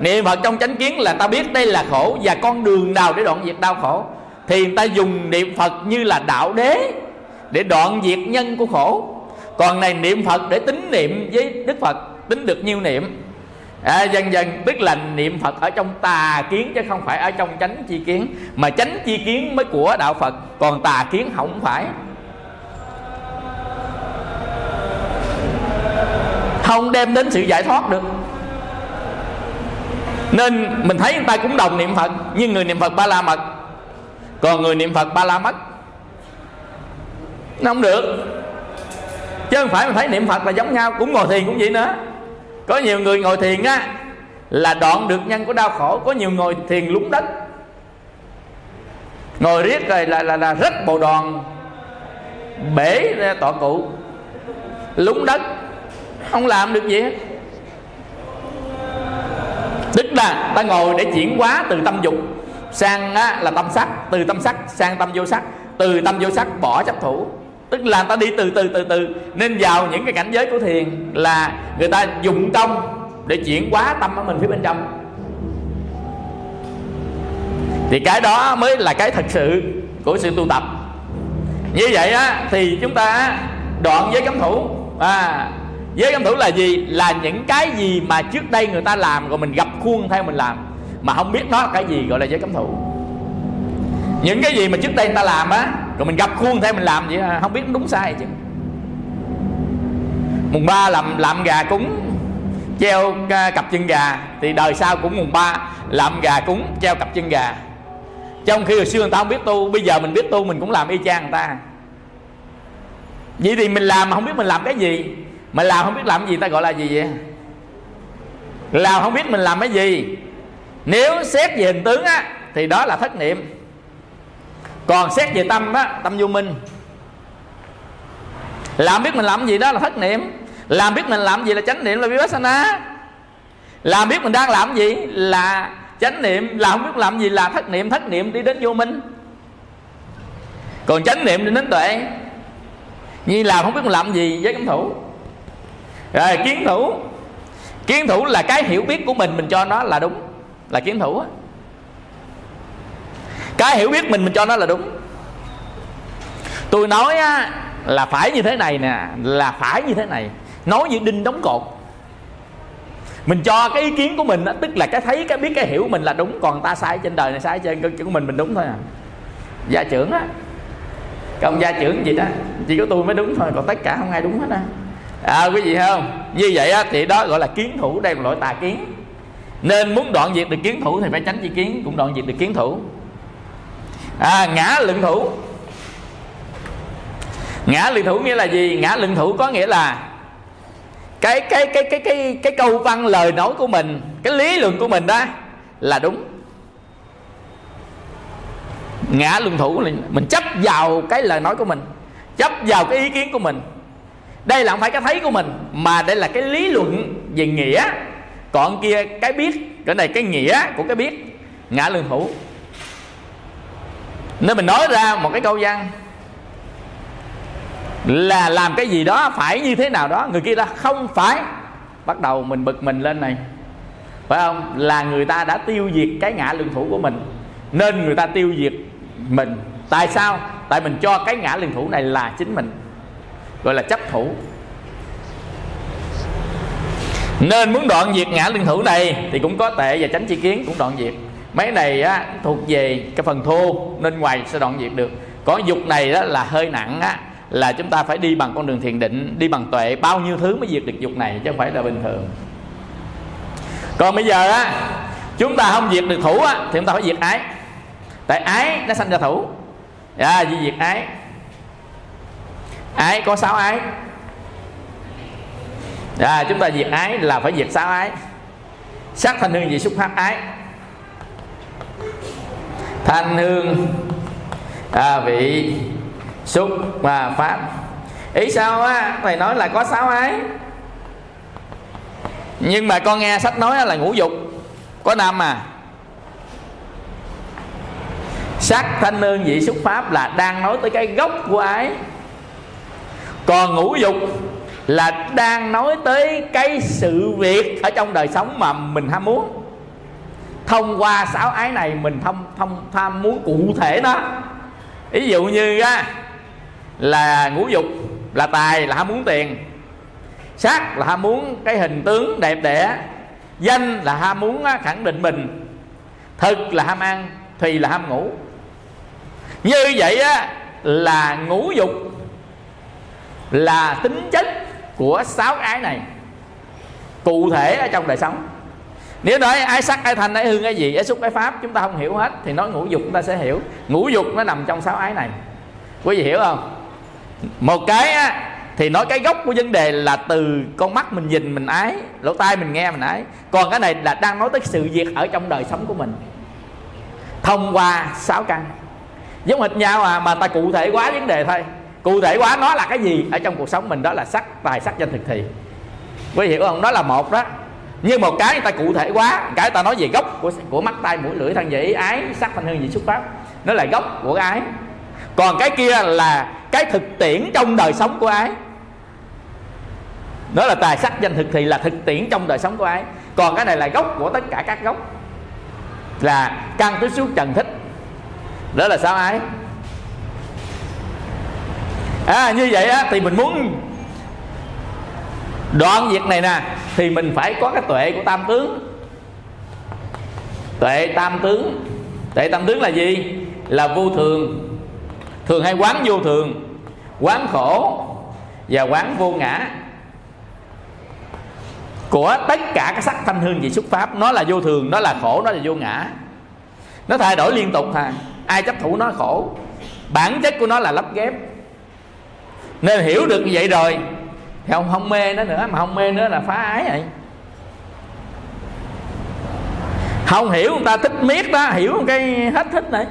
niệm phật trong chánh kiến là ta biết đây là khổ và con đường nào để đoạn diệt đau khổ. Thì người ta dùng niệm phật như là đạo đế để đoạn diệt nhân của khổ. Còn này niệm phật để tính niệm với đức phật tính được nhiêu niệm? À, dần dần tức là niệm phật ở trong tà kiến chứ không phải ở trong chánh chi kiến. Mà chánh chi kiến mới của đạo phật còn tà kiến không phải. Không đem đến sự giải thoát được nên mình thấy người ta cũng đồng niệm phật nhưng người niệm phật ba la mật. Còn người niệm phật ba la mất nó không được. Chứ không phải mình thấy niệm phật là giống nhau cũng ngồi thiền cũng vậy nữa. Có nhiều người ngồi thiền á là đoạn được nhân của đau khổ có nhiều ngồi thiền lúng đất. Ngồi riết rồi là là, là rất bồ đòn bể ra tọa cụ. Lúng đất không làm được gì hết tức ta ngồi để chuyển hóa từ tâm dục sang á, là tâm sắc từ tâm sắc sang tâm vô sắc từ tâm vô sắc bỏ chấp thủ. Tức là ta đi từ từ từ từ. Nên vào những cái cảnh giới của thiền là người ta dùng công để chuyển hóa tâm của mình phía bên trong. Thì cái đó mới là cái thật sự của sự tu tập. Như vậy á thì chúng ta đoạn với cấm thủ à giới cấm thủ là gì? Là những cái gì mà trước đây người ta làm rồi mình gặp khuôn theo mình làm, mà không biết nó là cái gì, gọi là giới cấm thủ những cái gì mà trước đây người ta làm á, rồi mình gặp khuôn theo mình làm vậy à, không biết đúng sai chứ. Mùng ba làm làm gà cúng, treo cặp chân gà, thì đời sau cũng mùng ba làm gà cúng, treo cặp chân gà. Trong khi hồi xưa người ta không biết tu, bây giờ mình biết tu, mình cũng làm y chang người ta. Vậy thì mình làm mà không biết mình làm cái gì mà làm không biết làm gì, ta gọi là gì vậy? Làm không biết mình làm cái gì. Nếu xét về hình tướng á, thì đó là thất niệm. Còn xét về tâm á, tâm vô minh. Làm biết mình làm gì, đó là thất niệm. Làm biết mình làm gì là chánh niệm là vipassana. Làm biết mình đang làm gì là chánh niệm. Làm không biết làm gì là thất niệm. Thất niệm đi đến vô minh. Còn chánh niệm đi đến tuệ. Như làm không biết mình làm gì với cấm thủ rồi kiến thủ. Kiến thủ là cái hiểu biết của mình mình cho nó là đúng. Là kiến thủ á. Cái hiểu biết mình mình cho nó là đúng. Tôi nói á là phải như thế này nè là phải như thế này. Nói như đinh đóng cột. Mình cho cái ý kiến của mình đó, tức là cái thấy cái biết cái hiểu mình là đúng còn ta sai trên đời này sai trên cái của mình mình đúng thôi à. Gia trưởng á. Còn gia trưởng gì đó. Chỉ có tôi mới đúng thôi còn tất cả không ai đúng hết á à, quý vị không? Như vậy á thì đó gọi là kiến thủ đây là loại tà kiến. Nên muốn đoạn diệt được kiến thủ thì phải tránh chi kiến cũng đoạn diệt được kiến thủ. À, ngã lượng thủ. Ngã lượng thủ nghĩa là gì? Ngã lượng thủ có nghĩa là cái cái cái cái cái cái câu văn lời nói của mình cái lý luận của mình đó là đúng. Ngã luận thủ là mình chấp vào cái lời nói của mình chấp vào cái ý kiến của mình đây là không phải cái thấy của mình, mà đây là cái lý luận về nghĩa. Còn kia, cái biết, cái này, cái nghĩa của cái biết, ngã lương thủ nên mình nói ra một cái câu văn là làm cái gì đó phải như thế nào đó, người kia ta không phải. Bắt đầu mình bực mình lên này. Phải không? Là người ta đã tiêu diệt cái ngã lương thủ của mình, nên người ta tiêu diệt mình. Tại sao? Tại mình cho cái ngã lương thủ này là chính mình gọi là chấp thủ. Nên muốn đoạn diệt ngã liên thủ này thì cũng có tệ và tránh chi kiến cũng đoạn diệt. Mấy này á, thuộc về cái phần thô nên ngoài sẽ đoạn diệt được. Có dục này đó là hơi nặng á là chúng ta phải đi bằng con đường thiền định đi bằng tuệ bao nhiêu thứ mới diệt được dục này chứ không phải là bình thường. Còn bây giờ á chúng ta không diệt được thủ á thì chúng ta phải diệt ái. Tại ái nó sanh ra thủ. Dạ, à, gì diệt ái ái có sáu ái. À, chúng ta diệt ái là phải diệt sáu ái. Sắc thanh hương gì xúc pháp ái? Thanh hương à, vị xúc và pháp. Ý sao á? Thầy nói là có sáu ái. Nhưng mà con nghe sách nói là ngũ dục. Có năm à. Sắc thanh hương vị xúc pháp là đang nói tới cái gốc của ái còn ngũ dục là đang nói tới cái sự việc ở trong đời sống mà mình ham muốn. Thông qua sáu ái này mình thông thông tham muốn cụ thể nó. Ví dụ như á, là ngũ dục, là tài, là ham muốn tiền. Sắc là ham muốn cái hình tướng đẹp đẽ. Danh là ham muốn khẳng định mình. Thực là ham ăn thùy là ham ngủ. Như vậy á, là ngũ dục là tính chất của sáu ái này cụ thể ở trong đời sống. Nếu nói ái sắc ái thanh ái hương ái gì ái xúc ái pháp chúng ta không hiểu hết thì nói ngũ dục chúng ta sẽ hiểu. Ngũ dục nó nằm trong sáu ái này. Quý vị hiểu không? Một cái á, thì nói cái gốc của vấn đề là từ con mắt mình nhìn mình ái lỗ tai mình nghe mình ái. Còn cái này là đang nói tới sự việc ở trong đời sống của mình. Thông qua sáu căn. Giống hệt nhau à mà ta cụ thể quá vấn đề thôi cụ thể quá nó là cái gì? Ở trong cuộc sống mình đó là sắc, tài sắc danh thực thì. Quý hiểu không? Đó là một đó. Nhưng một cái người ta cụ thể quá cái ta nói về gốc của của mắt tay, mũi lưỡi, thân vị, ái, sắc thanh hương, vị xuất phát nó là gốc của ái. Còn cái kia là cái thực tiễn trong đời sống của ái. Đó là tài sắc danh thực thì là thực tiễn trong đời sống của ái. Còn cái này là gốc của tất cả các gốc. Là căn tứ suốt trần thích. Đó là sao ái? À như vậy á, thì mình muốn đoạn việc này nè, thì mình phải có cái tuệ của tam tướng. Tuệ tam tướng. Tuệ tam tướng là gì? Là vô thường. Thường hay quán vô thường, quán khổ và quán vô ngã. Của tất cả các sắc thanh hương vị xuất pháp, nó là vô thường, nó là khổ, nó là vô ngã. Nó thay đổi liên tục hà. Ai chấp thủ nó khổ. Bản chất của nó là lắp ghép nên hiểu được như vậy rồi. Thì ông không mê nó nữa, mà không mê nữa là phá ái vậy không hiểu người ta thích miết đó, hiểu cái hết thích này.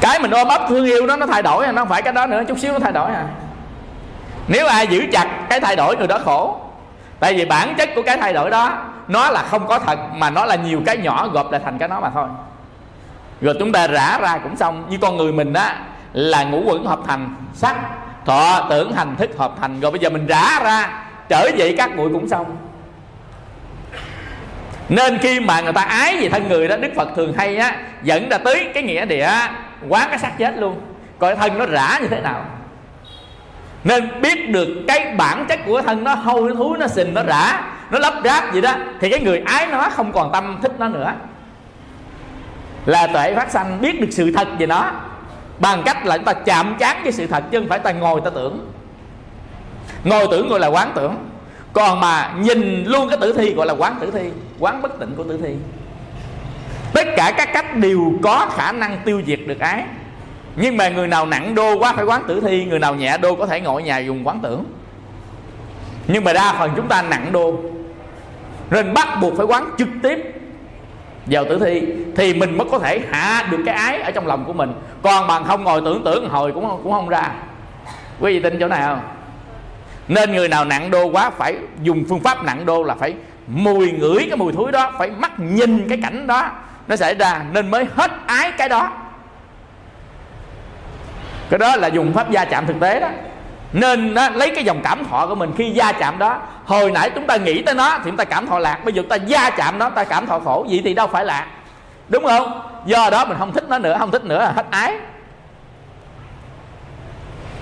Cái mình ôm ấp thương yêu đó, nó thay đổi à, nó không phải cái đó nữa, chút xíu nó thay đổi à. Nếu ai giữ chặt cái thay đổi, người đó khổ. Tại vì bản chất của cái thay đổi đó, nó là không có thật, mà nó là nhiều cái nhỏ gộp lại thành cái nó mà thôi. Rồi chúng ta rã ra cũng xong. Như con người mình đó là ngũ quẩn hợp thành sắc. Thọ tưởng hành thức hợp thành. Rồi bây giờ mình rã ra, trở dậy các bụi cũng xong. Nên khi mà người ta ái về thân người đó, đức phật thường hay á, dẫn ra tới cái nghĩa địa quán cái xác chết luôn. Coi thân nó rã như thế nào. Nên biết được cái bản chất của thân nó hôi nó thúi nó, xình nó rã, nó lấp ráp gì đó, thì cái người ái nó không còn tâm thích nó nữa. Là tuệ phát sanh, biết được sự thật về nó bằng cách là chúng ta chạm chán với sự thật chứ không phải ta ngồi ta tưởng. Ngồi tưởng gọi là quán tưởng. Còn mà nhìn luôn cái tử thi gọi là quán tử thi, quán bất tịnh của tử thi. Tất cả các cách đều có khả năng tiêu diệt được ái. Nhưng mà người nào nặng đô quá phải quán tử thi, người nào nhẹ đô có thể ngồi nhà dùng quán tưởng. Nhưng mà đa phần chúng ta nặng đô. Nên bắt buộc phải quán trực tiếp vào tử thi, thì mình mới có thể hạ được cái ái ở trong lòng của mình. Còn bằng không ngồi tưởng tưởng hồi cũng cũng không ra. Quý vị tin chỗ này không? Nên người nào nặng đô quá phải dùng phương pháp nặng đô là phải mùi ngửi cái mùi thúi đó, phải mắt nhìn cái cảnh đó. Nó xảy ra nên mới hết ái cái đó. Cái đó là dùng pháp gia chạm thực tế đó nên đó, lấy cái dòng cảm thọ của mình khi gia chạm đó. Hồi nãy chúng ta nghĩ tới nó thì chúng ta cảm thọ lạc. Bây giờ chúng ta gia chạm nó ta cảm thọ khổ. Vậy thì đâu phải lạc. Đúng không? Do đó mình không thích nó nữa không thích nữa là hết ái.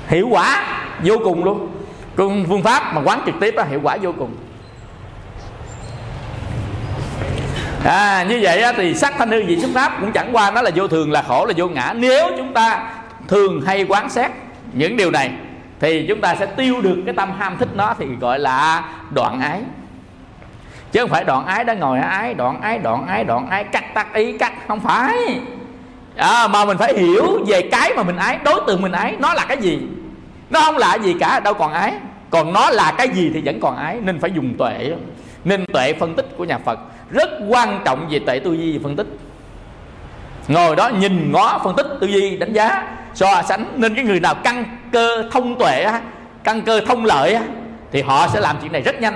Hiệu quả vô cùng luôn. Con phương pháp mà quán trực tiếp đó hiệu quả vô cùng. À, như vậy á, thì sắc thanh hương vị xuất pháp cũng chẳng qua nó là vô thường là khổ là vô ngã. Nếu chúng ta thường hay quán xét những điều này thì chúng ta sẽ tiêu được cái tâm ham thích nó thì gọi là đoạn ái. Chứ không phải đoạn ái đã ngồi ái đoạn ái đoạn ái đoạn ái cắt tắt ý cắt không phải. À, mà mình phải hiểu về cái mà mình ái đối tượng mình ái nó là cái gì? Nó không là gì cả đâu còn ái. Còn nó là cái gì thì vẫn còn ái nên phải dùng tuệ. Nên tuệ phân tích của nhà phật rất quan trọng về tuệ tư duy và phân tích. Ngồi đó nhìn ngó phân tích tư duy đánh giá so sánh nên cái người nào căng cơ thông tuệ căn cơ thông lợi thì họ sẽ làm chuyện này rất nhanh.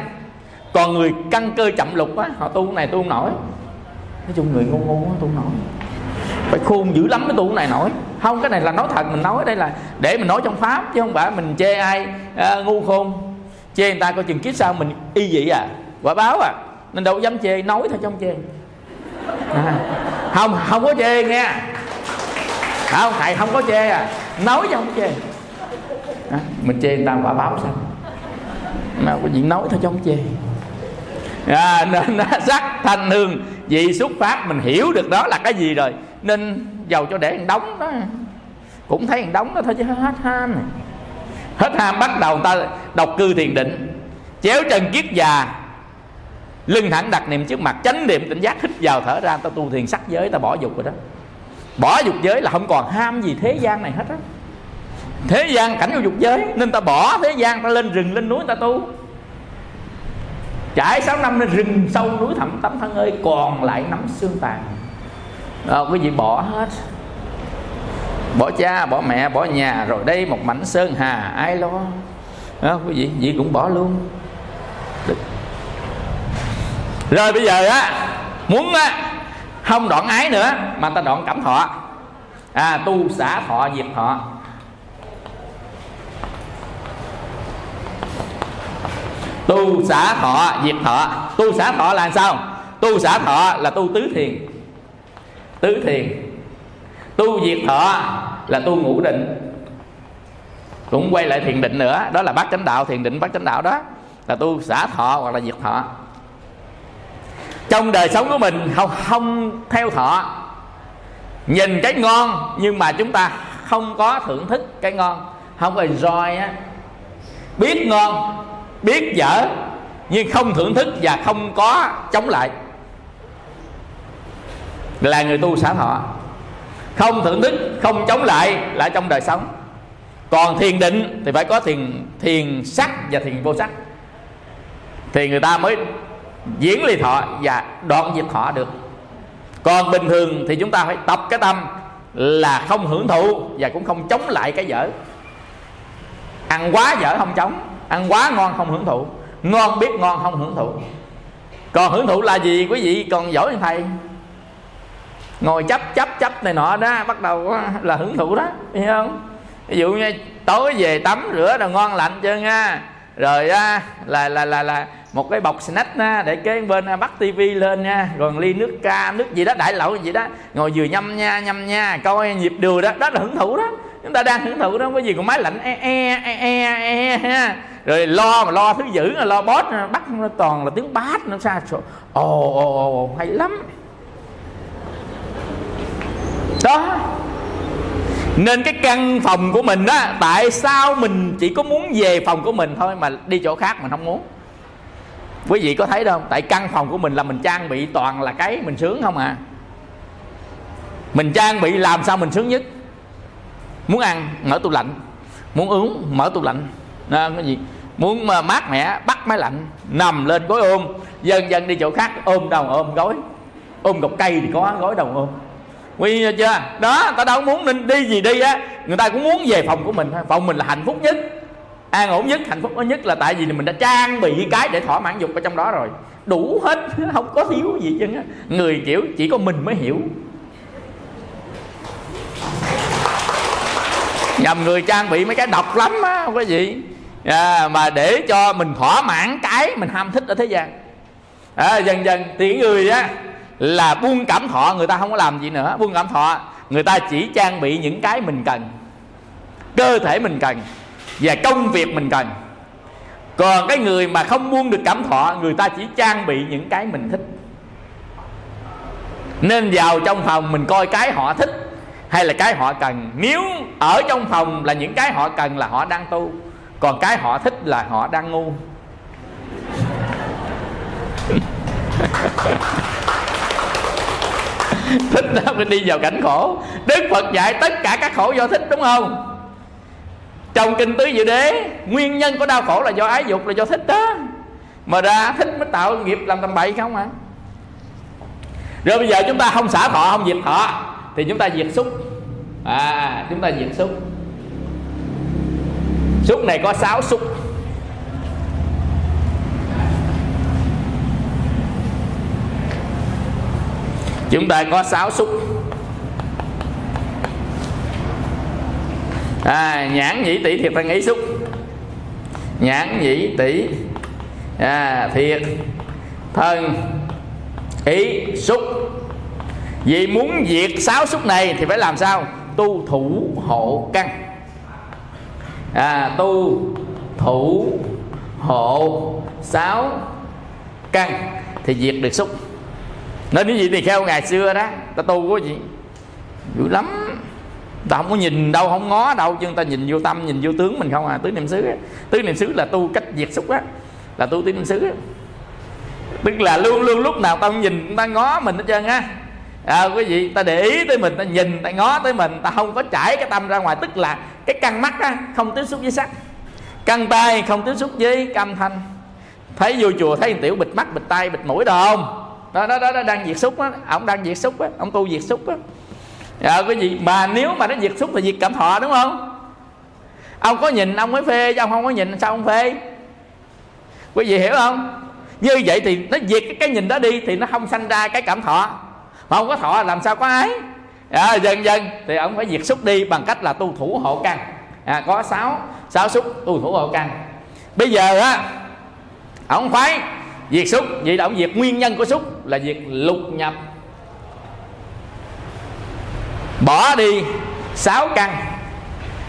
Còn người căn cơ chậm lục á họ tu này tu không nổi. Nói chung người ngu ngu tu không nổi. Phải khôn dữ lắm mới tu này nổi. Không cái này là nói thật mình nói đây là để mình nói trong pháp chứ không phải mình chê ai à, ngu khôn. Chê người ta coi chừng kiếp sau mình y dị à quả báo à. Nên đâu dám chê nói thôi trong chê. À, không không có chê nghe. Không thầy không có chê à nói chứ không chê à, mình chê người ta quả báo sao? Mà có chuyện nói thôi chứ không chê. À, nên sắc thanh hương vì xuất phát mình hiểu được đó là cái gì rồi. Nên giàu cho để đóng đó. Cũng thấy đóng đó thôi chứ hết ham này. Hết ham bắt đầu ta đọc cư thiền định. Chéo chân kiết già. Lưng thẳng đặt niệm trước mặt. Chánh niệm tỉnh giác hít vào thở ra. Ta tu thiền sắc giới ta bỏ dục rồi đó. Bỏ dục giới là không còn ham gì thế gian này hết á thế gian cảnh vô dục giới nên ta bỏ thế gian ta lên rừng lên núi ta tu. Trải 6 năm lên rừng sâu núi thẳm tấm thân ơi còn lại nắm xương tàn. À, quý vị bỏ hết. Bỏ cha bỏ mẹ bỏ nhà rồi đây một mảnh sơn hà ai lo? À, quý vị vị cũng bỏ luôn. Được. rồi bây giờ á muốn á không đoạn ái nữa mà ta đoạn cảm thọ. À tu xả thọ diệt thọ. Tu xả thọ, diệt thọ. Tu xả thọ là sao? Tu xả thọ là tu tứ thiền. Tứ thiền. Tu diệt thọ là tu ngũ định. Cũng quay lại thiền định nữa. Đó là bát chánh đạo, thiền định bát chánh đạo đó. Là tu xả thọ hoặc là diệt thọ. Trong đời sống của mình, không không theo thọ. Nhìn cái ngon, nhưng mà chúng ta không có thưởng thức cái ngon. Không có enjoy á. Biết ngon biết dở, nhưng không thưởng thức và không có chống lại. Là người tu xã thọ. Không thưởng thức, không chống lại là trong đời sống. Còn thiền định thì phải có thiền thiền sắc và thiền vô sắc. Thì người ta mới diễn ly thọ và đoạn diệt thọ được. Còn bình thường thì chúng ta phải tập cái tâm là không hưởng thụ và cũng không chống lại cái dở. Ăn quá dở không chống ăn quá ngon không hưởng thụ. Ngon biết ngon không hưởng thụ. Còn hưởng thụ là gì quý vị? Còn giỏi hơn thầy. Ngồi chấp chấp chấp này nọ đó bắt đầu là hưởng thụ đó hiểu không? Ví dụ như tối về tắm rửa rồi ngon lạnh chưa nha? Rồi á là là là là một cái bọc snack á, để kế bên à, bắt tivi lên nha. Rồi ly nước ca nước gì đó đại lẩu gì đó. Ngồi vừa nhâm nha nhâm nha coi nhịp đường đó đó là hưởng thụ đó chúng ta đang hưởng thụ đó có gì còn máy lạnh e, e e e e e, ha. Rồi lo mà lo thứ dữ lo bót bắt nó toàn là tiếng bát nó xa ồ ồ ồ hay lắm. Đó. Nên cái căn phòng của mình á tại sao mình chỉ có muốn về phòng của mình thôi mà đi chỗ khác mình không muốn? Quý vị có thấy đâu tại căn phòng của mình là mình trang bị toàn là cái mình sướng không à? Mình trang bị làm sao mình sướng nhất? Muốn ăn mở tủ lạnh. Muốn uống mở tủ lạnh. À, cái gì? Muốn mà mát mẻ bắt máy lạnh nằm lên gối ôm. Dần dần đi chỗ khác ôm đầu ôm gối. Ôm gọc cây thì có gối đầu ôm. Quy chưa? Đó ta đâu muốn nên đi gì đi á. Người ta cũng muốn về phòng của mình phòng mình là hạnh phúc nhất. An ổn nhất hạnh phúc nhất là tại vì mình đã trang bị cái để thỏa mãn dục ở trong đó rồi. Đủ hết không có thiếu gì chứ người kiểu chỉ có mình mới hiểu nhầm người trang bị mấy cái độc lắm á không có gì. À, mà để cho mình thỏa mãn cái mình ham thích ở thế gian. À, dần dần thì người á là buông cảm thọ người ta không có làm gì nữa buông cảm thọ. Người ta chỉ trang bị những cái mình cần cơ thể mình cần và công việc mình cần. Còn cái người mà không buông được cảm thọ người ta chỉ trang bị những cái mình thích. Nên vào trong phòng mình coi cái họ thích hay là cái họ cần? Nếu ở trong phòng là những cái họ cần là họ đang tu, còn cái họ thích là họ đang ngu. Thích đó mới đi vào cảnh khổ. Đức phật dạy tất cả các khổ do thích, đúng không? Trong kinh tứ diệu đế, nguyên nhân của đau khổ là do ái dục, là do thích đó. Mà ra thích mới tạo nghiệp làm tầm bậy không à? Rồi bây giờ chúng ta không xả thọ, không diệt thọ thì chúng ta diệt xúc à chúng ta diệt xúc xúc này có sáu xúc chúng ta có sáu xúc à, nhãn nhĩ tỷ thiệt thân ý xúc nhãn nhĩ tỷ. À, thiệt thân. Ý xúc vì muốn diệt sáu xúc này thì phải làm sao? Tu thủ hộ căn. À, tu thủ hộ sáu căn thì diệt được xúc. Nên như vậy thì theo ngày xưa đó ta tu có gì? Dữ lắm. Ta không có nhìn đâu không ngó đâu chứ ta nhìn vô tâm nhìn vô tướng mình không à. Tứ niệm xứ tứ niệm xứ là tu cách diệt xúc á. Là tu tứ niệm xứ tức là luôn luôn lúc nào ta nhìn ta ngó mình hết trơn á à, quý vị ta để ý tới mình ta nhìn ta ngó tới mình ta không có trải cái tâm ra ngoài. Tức là cái căn mắt á, không tiếp xúc với sắc. Căn tay không tiếp xúc với âm thanh. Thấy vô chùa thấy tiểu bịt mắt bịt tay bịt mũi đồ không? Đó đó đó, đó đang diệt xúc á ông đang diệt xúc á ông tu diệt xúc á. À, quý vị mà nếu mà nó diệt xúc thì diệt cảm thọ đúng không? Ông có nhìn ông mới phê chứ ông không có nhìn sao ông phê? Quý vị hiểu không? Như vậy thì nó diệt cái, cái nhìn đó đi thì nó không sanh ra cái cảm thọ mà không có thọ làm sao có ái? À, dần dần. Thì ông phải diệt xúc đi bằng cách là tu thủ hộ căn. À, có sáu sáu xúc tu thủ hộ căn. Bây giờ á ông phải diệt xúc. Vậy là ông diệt nguyên nhân của xúc là diệt lục nhập. Bỏ đi sáu căn.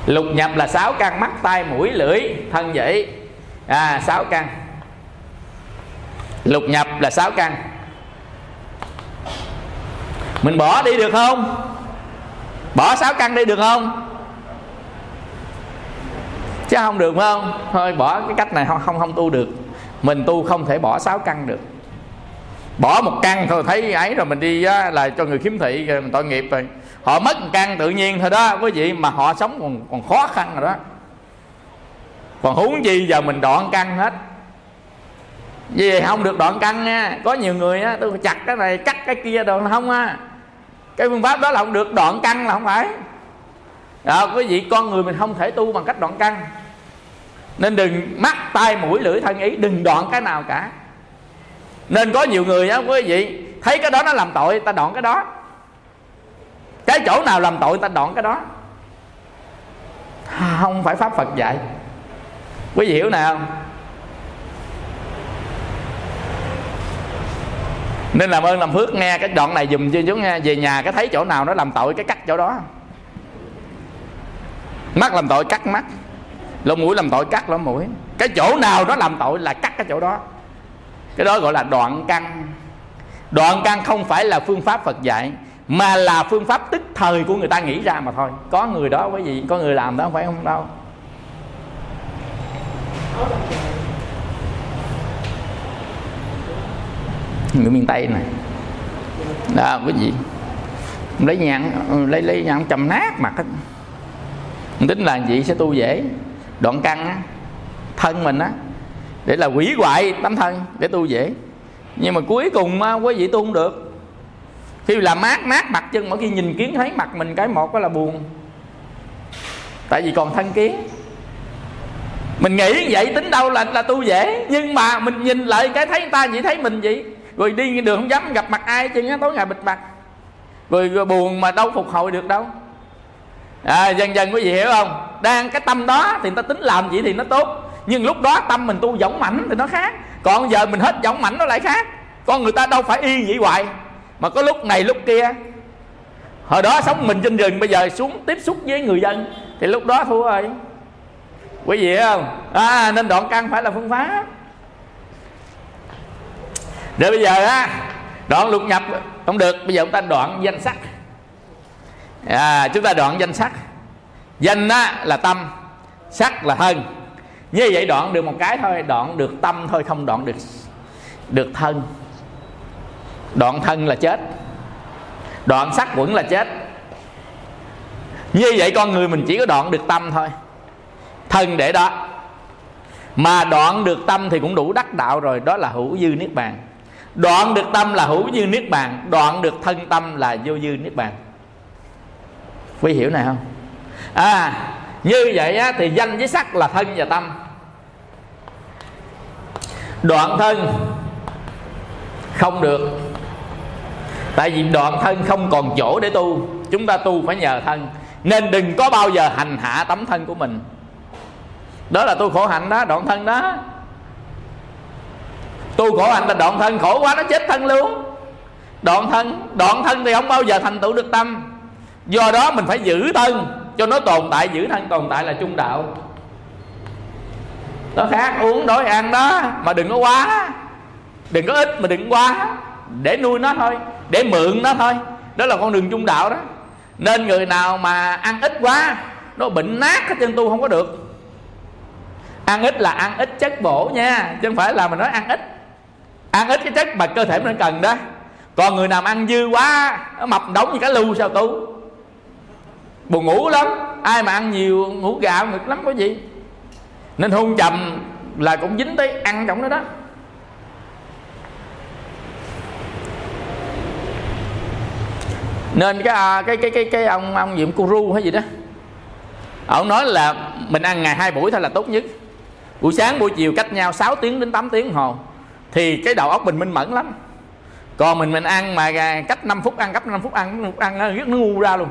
Lục nhập là sáu căn mắt tai mũi lưỡi thân vậy à sáu căn. Lục nhập là sáu căn mình bỏ đi được không? Bỏ sáu căn đi được không? Chứ không được phải không? Thôi bỏ cái cách này không không không tu được. Mình tu không thể bỏ sáu căn được. Bỏ một căn thôi thấy ấy rồi mình đi á, là cho người khiếm thị rồi mình tội nghiệp rồi. Họ mất một căn tự nhiên thôi đó quý vị mà họ sống còn còn khó khăn rồi đó. Còn huống chi giờ mình đoạn căn hết vì không được đoạn căn nha. Có nhiều người á tôi chặt cái này cắt cái kia rồi không á. Cái phương pháp đó là không được đoạn căn là không phải. Đó, quý vị con người mình không thể tu bằng cách đoạn căn. Nên đừng mắt tai mũi lưỡi thân ý đừng đoạn cái nào cả. Nên có nhiều người á quý vị thấy cái đó nó làm tội ta đoạn cái đó. Cái chỗ nào làm tội ta đoạn cái đó. Không phải pháp phật dạy. Quý vị hiểu nào nên làm ơn làm phước, nghe cái đoạn này dùm cho chúng nghe. Về nhà cái thấy chỗ nào nó làm tội cái cắt chỗ đó. Mắt làm tội cắt mắt. Lỗ mũi làm tội cắt lỗ mũi. Cái chỗ nào nó làm tội là cắt cái chỗ đó. Cái đó gọi là đoạn căn. Đoạn căn không phải là phương pháp phật dạy, mà là phương pháp tức thời của người ta nghĩ ra mà thôi. Có người đó cái gì có người làm đó không phải không đâu. người miền tây này. Đó quý vị lấy nhãn lấy lấy nhãn chầm nát mặt hết tính là gì? Sẽ tu dễ. Đoạn căn á, thân mình á để là quỷ hoại tấm thân để tu dễ. Nhưng mà cuối cùng á, quý vị tu không được. Khi làm mát mát mặt chân mỗi khi nhìn kiến thấy mặt mình cái một đó là buồn. Tại vì còn thân kiến. Mình nghĩ vậy tính đâu là là tu dễ. Nhưng mà mình nhìn lại cái thấy người ta vậy thấy mình vậy rồi đi đường không dám gặp mặt ai chứ tối ngày bịt mặt. Rồi, rồi buồn mà đâu phục hồi được đâu. À, dần dần quý vị hiểu không? Đang cái tâm đó thì người ta tính làm gì thì nó tốt. Nhưng lúc đó tâm mình tu giống mảnh thì nó khác. Còn giờ mình hết giống mảnh nó lại khác. Con người ta đâu phải y vậy hoài. Mà có lúc này lúc kia. Hồi đó sống mình trên rừng bây giờ xuống tiếp xúc với người dân thì lúc đó thua rồi. Quý vị không? À, nên đoạn căn phải là phương pháp rồi bây giờ á đoạn lục nhập không được bây giờ chúng ta đoạn danh sắc à, chúng ta đoạn danh sắc danh á là tâm sắc là thân. Như vậy đoạn được một cái thôi đoạn được tâm thôi không đoạn được được thân. Đoạn thân là chết đoạn sắc quẩn là chết. Như vậy con người mình chỉ có đoạn được tâm thôi thân để đó. Mà đoạn được tâm thì cũng đủ đắc đạo rồi đó là hữu dư niết bàn đoạn được tâm là hữu dư niết bàn đoạn được thân tâm là vô dư niết bàn. Quý hiểu này không? À như vậy á, thì danh với sắc là thân và tâm. Đoạn thân không được. Tại vì đoạn thân không còn chỗ để tu chúng ta tu phải nhờ thân. Nên đừng có bao giờ hành hạ tấm thân của mình. Đó là tu khổ hạnh đó đoạn thân đó tu khổ hạnh là đoạn thân, khổ quá nó chết thân luôn. Đoạn thân đoạn thân thì không bao giờ thành tựu được tâm. Do đó mình phải giữ thân, cho nó tồn tại, giữ thân tồn tại là trung đạo. Nó khác, uống, đói, ăn đó, mà đừng có quá. Đừng có ít mà đừng quá. Để nuôi nó thôi, để mượn nó thôi. Đó là con đường trung đạo đó. Nên người nào mà ăn ít quá, nó bệnh nát hết chân tu không có được. Ăn ít là ăn ít chất bổ nha, chứ không phải là mình nói ăn ít ăn ít cái chất mà cơ thể mình cần đó. Còn người nào ăn dư quá, nó mập đóng như cá lưu sao tu buồn ngủ lắm, ai mà ăn nhiều, ngủ gạo ngực lắm, có gì. Nên hôn trầm là cũng dính tới ăn trong đó đó. Nên cái à, cái cái cái cái ông ông diệm guru hay gì đó. Ông nói là mình ăn ngày hai buổi thôi là tốt nhất. Buổi sáng, buổi chiều cách nhau 6 tiếng đến 8 tiếng hồ thì cái đầu óc mình minh mẫn lắm. Còn mình mình ăn mà cách 5 phút ăn cách 5 phút ăn 5 phút ăn nó rất nó ngu ra luôn.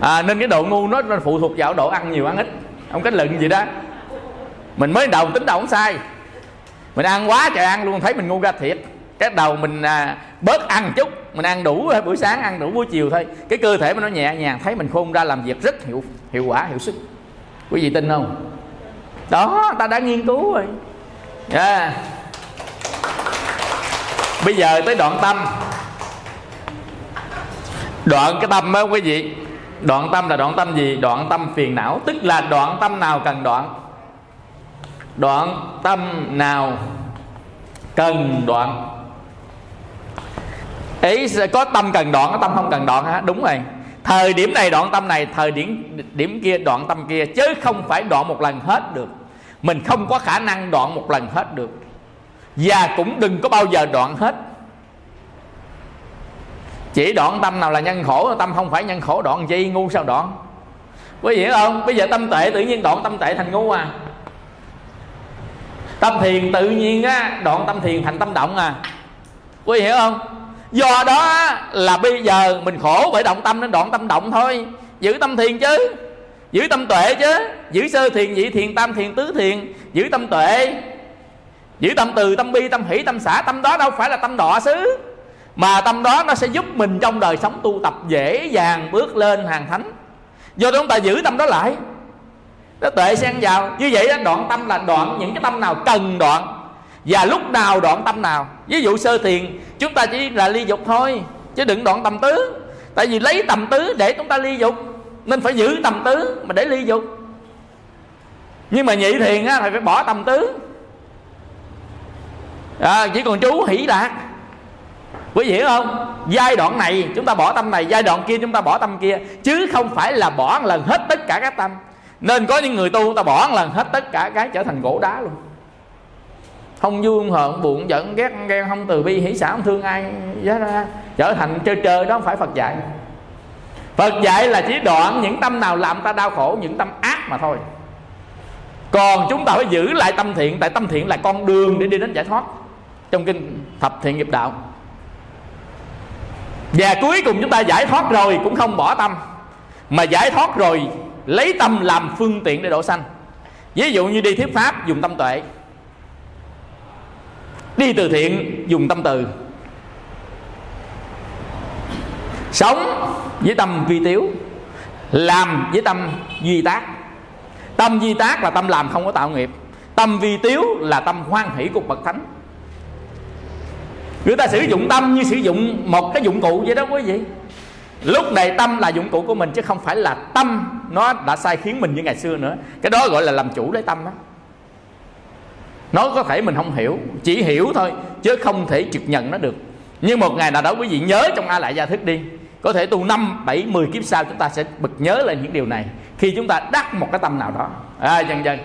À, nên cái độ ngu nó, phụ thuộc vào độ ăn nhiều ăn ít. Không cách luận gì đó. Mình mới đầu tính đầu không sai. Mình ăn quá trời ăn luôn thấy mình ngu ra thiệt. Cái đầu mình à, bớt ăn chút. Mình ăn đủ buổi sáng ăn đủ buổi chiều thôi. Cái cơ thể mình nó nhẹ nhàng thấy mình khôn ra làm việc rất hiệu hiệu quả hiệu sức quý vị tin không? Đó ta đã nghiên cứu rồi yeah. bây giờ tới đoạn tâm. Đoạn cái tâm đó quý vị, đoạn tâm là đoạn tâm gì? Đoạn tâm phiền não, tức là đoạn tâm nào cần đoạn? Đoạn tâm nào cần đoạn? Ý có tâm cần đoạn, có tâm không cần đoạn hả? Đúng rồi. Thời điểm này đoạn tâm này, thời điểm điểm kia đoạn tâm kia, chứ không phải đoạn một lần hết được mình không có khả năng đoạn một lần hết được. Và cũng đừng có bao giờ đoạn hết. Chỉ đoạn tâm nào là nhân khổ, tâm không phải nhân khổ, đoạn chi, ngu sao đoạn? Quý vị hiểu không? Bây giờ tâm tệ tự nhiên đoạn tâm tệ thành ngu à. Tâm thiền tự nhiên á, đoạn tâm thiền thành tâm động à. Quý vị hiểu không? Do đó là bây giờ mình khổ bởi động tâm nên đoạn tâm động thôi. Giữ tâm thiền chứ giữ tâm tuệ chứ. Giữ sơ thiền, nhị thiền, tam thiền, tứ thiền. Giữ tâm tuệ. Giữ tâm từ, tâm bi, tâm hỷ, tâm xả tâm đó đâu phải là tâm đọa xứ. Mà tâm đó nó sẽ giúp mình trong đời sống tu tập dễ dàng bước lên hàng thánh. Do đó chúng ta giữ tâm đó lại. Nó tuệ xen vào. Như vậy đó, đoạn tâm là đoạn, những cái tâm nào cần đoạn. Và lúc nào đoạn tâm nào. Ví dụ sơ thiền, chúng ta chỉ là ly dục thôi, chứ đừng đoạn tầm tứ. Tại vì lấy tầm tứ để chúng ta ly dục nên phải giữ tầm tứ mà để ly dục. Nhưng mà nhị thiền á thì phải bỏ tầm tứ. À, chỉ còn chú hỷ đạt. Quý vị hiểu không? Giai đoạn này chúng ta bỏ tâm này giai đoạn kia chúng ta bỏ tâm kia. Chứ không phải là bỏ một lần hết tất cả các tâm. Nên có những người tu ta bỏ một lần hết tất cả cái trở thành gỗ đá luôn. Không vui không hờn buồn giận ghét ghen không từ bi hỷ xả không thương ai. Giá ra trở thành chơi chơi đó không phải phật dạy phật dạy là chỉ đoạn những tâm nào làm ta đau khổ, những tâm ác mà thôi. Còn chúng ta phải giữ lại tâm thiện, tại tâm thiện là con đường để đi đến giải thoát. Trong kinh thập thiện nghiệp đạo. Và cuối cùng chúng ta giải thoát rồi cũng không bỏ tâm. Mà giải thoát rồi, lấy tâm làm phương tiện để độ sanh. Ví dụ như đi thuyết pháp dùng tâm tuệ. Đi từ thiện dùng tâm từ sống với tâm vi tiếu, làm với tâm duy tác. Tâm duy tác là tâm làm không có tạo nghiệp. Tâm vi tiếu là tâm hoan hỷ của bậc thánh. Người ta sử dụng tâm như sử dụng một cái dụng cụ vậy đó, quý vị. Lúc này tâm là dụng cụ của mình chứ không phải là tâm nó đã sai khiến mình như ngày xưa nữa. Cái đó gọi là làm chủ lấy tâm đó. Nó có thể mình không hiểu, chỉ hiểu thôi chứ không thể trực nhận nó được. Nhưng một ngày nào đó quý vị nhớ trong a lại gia thức đi có thể tu năm bảy mười kiếp sau chúng ta sẽ bực nhớ lên những điều này. Khi chúng ta đắc một cái tâm nào đó. À, dần dần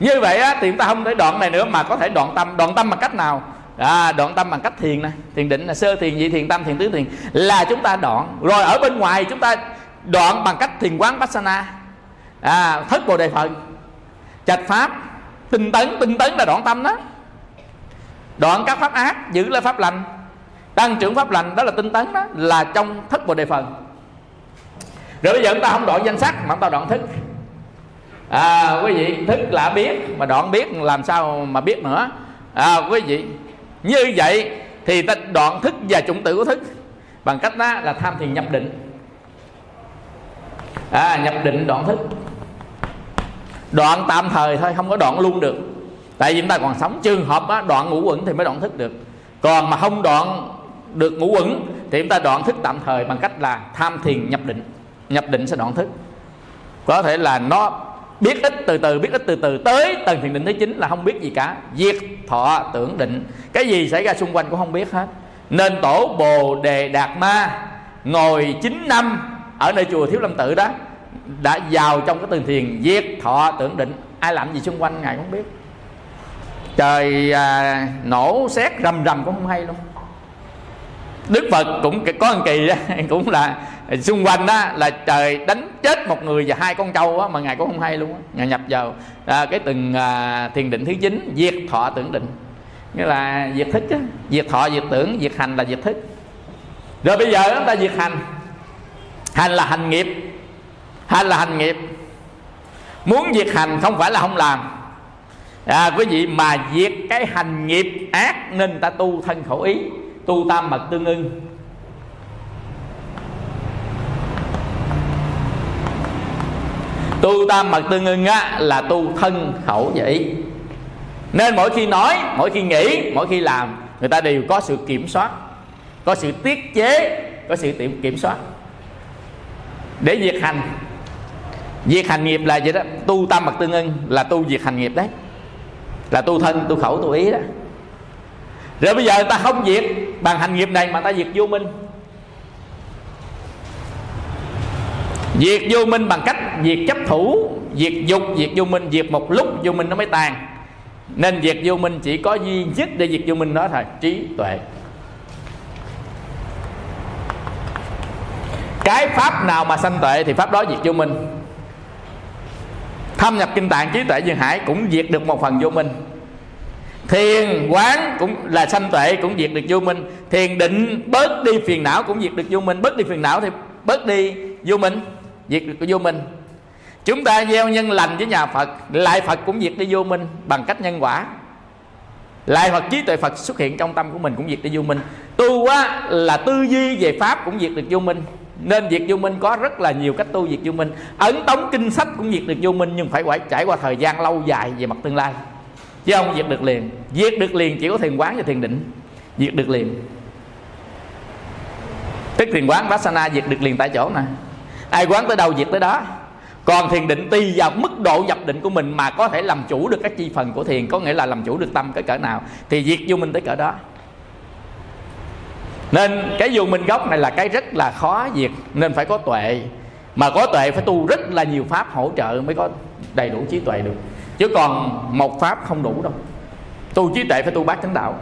như vậy á, thì chúng ta không thể đoạn này nữa mà có thể đoạn tâm. Đoạn tâm bằng cách nào? À, đoạn tâm bằng cách thiền này thiền định là sơ thiền nhị thiền tâm thiền tứ thiền. Là chúng ta đoạn. Rồi ở bên ngoài chúng ta đoạn bằng cách thiền quán pasana. À, thất bồ đề phần trạch pháp. Tinh tấn tinh tấn là đoạn tâm đó. Đoạn các pháp ác giữ lại pháp lành tăng trưởng pháp lành đó là tinh tấn đó là trong thất bồ đề phần rồi bây giờ chúng ta không đoạn danh sắc mà chúng ta đoạn thức. À quý vị thức là biết mà đoạn biết làm sao mà biết nữa? À quý vị như vậy thì ta đoạn thức và chủng tử của thức. Bằng cách đó là tham thiền nhập định. À nhập định đoạn thức. Đoạn tạm thời thôi không có đoạn luôn được. Tại vì chúng ta còn sống trường hợp á, đoạn ngũ quẩn thì mới đoạn thức được. Còn mà không đoạn được ngũ quẩn thì chúng ta đoạn thức tạm thời bằng cách là tham thiền nhập định. Nhập định sẽ đoạn thức. Có thể là nó biết ít từ từ biết ít từ từ tới tầng thiền định thứ chín là không biết gì cả. Diệt thọ tưởng định. Cái gì xảy ra xung quanh cũng không biết hết. Nên tổ bồ đề đạt ma ngồi 9 năm ở nơi chùa thiếu lâm tự đó đã vào trong cái tường thiền diệt thọ tưởng định. Ai làm gì xung quanh ngài không biết. Trời à, nổ xét rầm rầm cũng không hay luôn đức phật cũng có một kỳ đó cũng là xung quanh đó là trời đánh chết một người và hai con trâu đó, mà ngài cũng không hay luôn đó. ngài nhập vào. À, cái từng à, thiền định thứ chín diệt thọ tưởng định. Nghĩa là diệt thức á. diệt thọ diệt tưởng diệt hành là diệt thức rồi bây giờ chúng ta diệt hành. Hành là hành nghiệp. Hành là hành nghiệp. Muốn diệt hành không phải là không làm. À, quý vị mà diệt cái hành nghiệp ác nên ta tu thân khẩu ý tu tam mật tương ưng. Tu tam mật tương ưng á, là tu thân khẩu và ý nên mỗi khi nói, mỗi khi nghĩ, mỗi khi làm, người ta đều có sự kiểm soát, có sự tiết chế, có sự kiểm kiểm soát. Để việc hành việc hành nghiệp là gì đó? Tu tam mật tương ưng là tu việc hành nghiệp đấy. Là tu thân, tu khẩu, tu ý đó rồi bây giờ người ta không diệt bằng hành nghiệp này mà ta diệt vô minh. Diệt vô minh bằng cách diệt chấp thủ diệt dục diệt vô minh diệt một lúc vô minh nó mới tàn. Nên diệt vô minh chỉ có duy nhất để diệt vô minh đó thôi, trí tuệ. Cái pháp nào mà sanh tuệ thì pháp đó diệt vô minh. Thâm nhập kinh tạng trí tuệ duyên hải cũng diệt được một phần vô minh thiền quán cũng là sanh tuệ, cũng diệt được vô minh. Thiền định bớt đi phiền não cũng diệt được vô minh. Bớt đi phiền não thì bớt đi vô minh, diệt được vô minh. Chúng ta gieo nhân lành với nhà phật lại phật cũng diệt đi vô minh bằng cách nhân quả. Lại Phật trí tuệ Phật xuất hiện trong tâm của mình cũng diệt đi vô minh. Tu á là tư duy về Pháp cũng diệt được vô minh. Nên diệt vô minh có rất là nhiều cách tu diệt vô minh. Ấn tống kinh sách cũng diệt được vô minh, Nhưng phải phải trải qua thời gian lâu dài về mặt tương lai. Chứ không diệt được liền. Diệt được liền chỉ có thiền quán và thiền định. Diệt được liền. Tức thiền quán Vassana diệt được liền tại chỗ nè. Ai quán tới đâu diệt tới đó. Còn thiền định tùy vào mức độ nhập định của mình mà có thể làm chủ được các chi phần của thiền, có nghĩa là làm chủ được tâm cái cỡ nào, thì diệt vô minh tới cỡ đó. Nên cái vô minh gốc này là cái rất là khó diệt, nên phải có tuệ. Mà có tuệ phải tu rất là nhiều pháp hỗ trợ mới có đầy đủ trí tuệ được chứ còn một pháp không đủ đâu. Tu trí tuệ phải tu bát chánh đạo.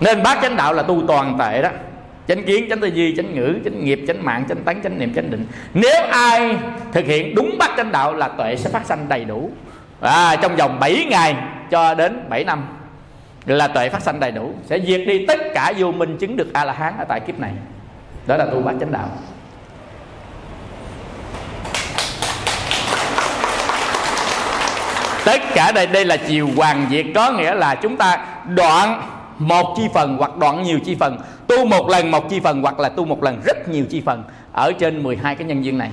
Nên bát chánh đạo là tu toàn tệ đó. Chánh kiến chánh tư duy chánh ngữ chánh nghiệp chánh mạng chánh tánh chánh niệm chánh định. Nếu ai thực hiện đúng bát chánh đạo là tuệ sẽ phát sanh đầy đủ. À, trong vòng 7 ngày cho đến 7 năm là tuệ phát sanh đầy đủ. Sẽ diệt đi tất cả vô minh chứng được a la hán ở tại kiếp này. Đó là tu bát chánh đạo. Tất cả đây đây là chiều hoàng diệt, có nghĩa là chúng ta đoạn một chi phần hoặc đoạn nhiều chi phần, tu một lần một chi phần hoặc là tu một lần rất nhiều chi phần ở trên 12 cái nhân duyên này.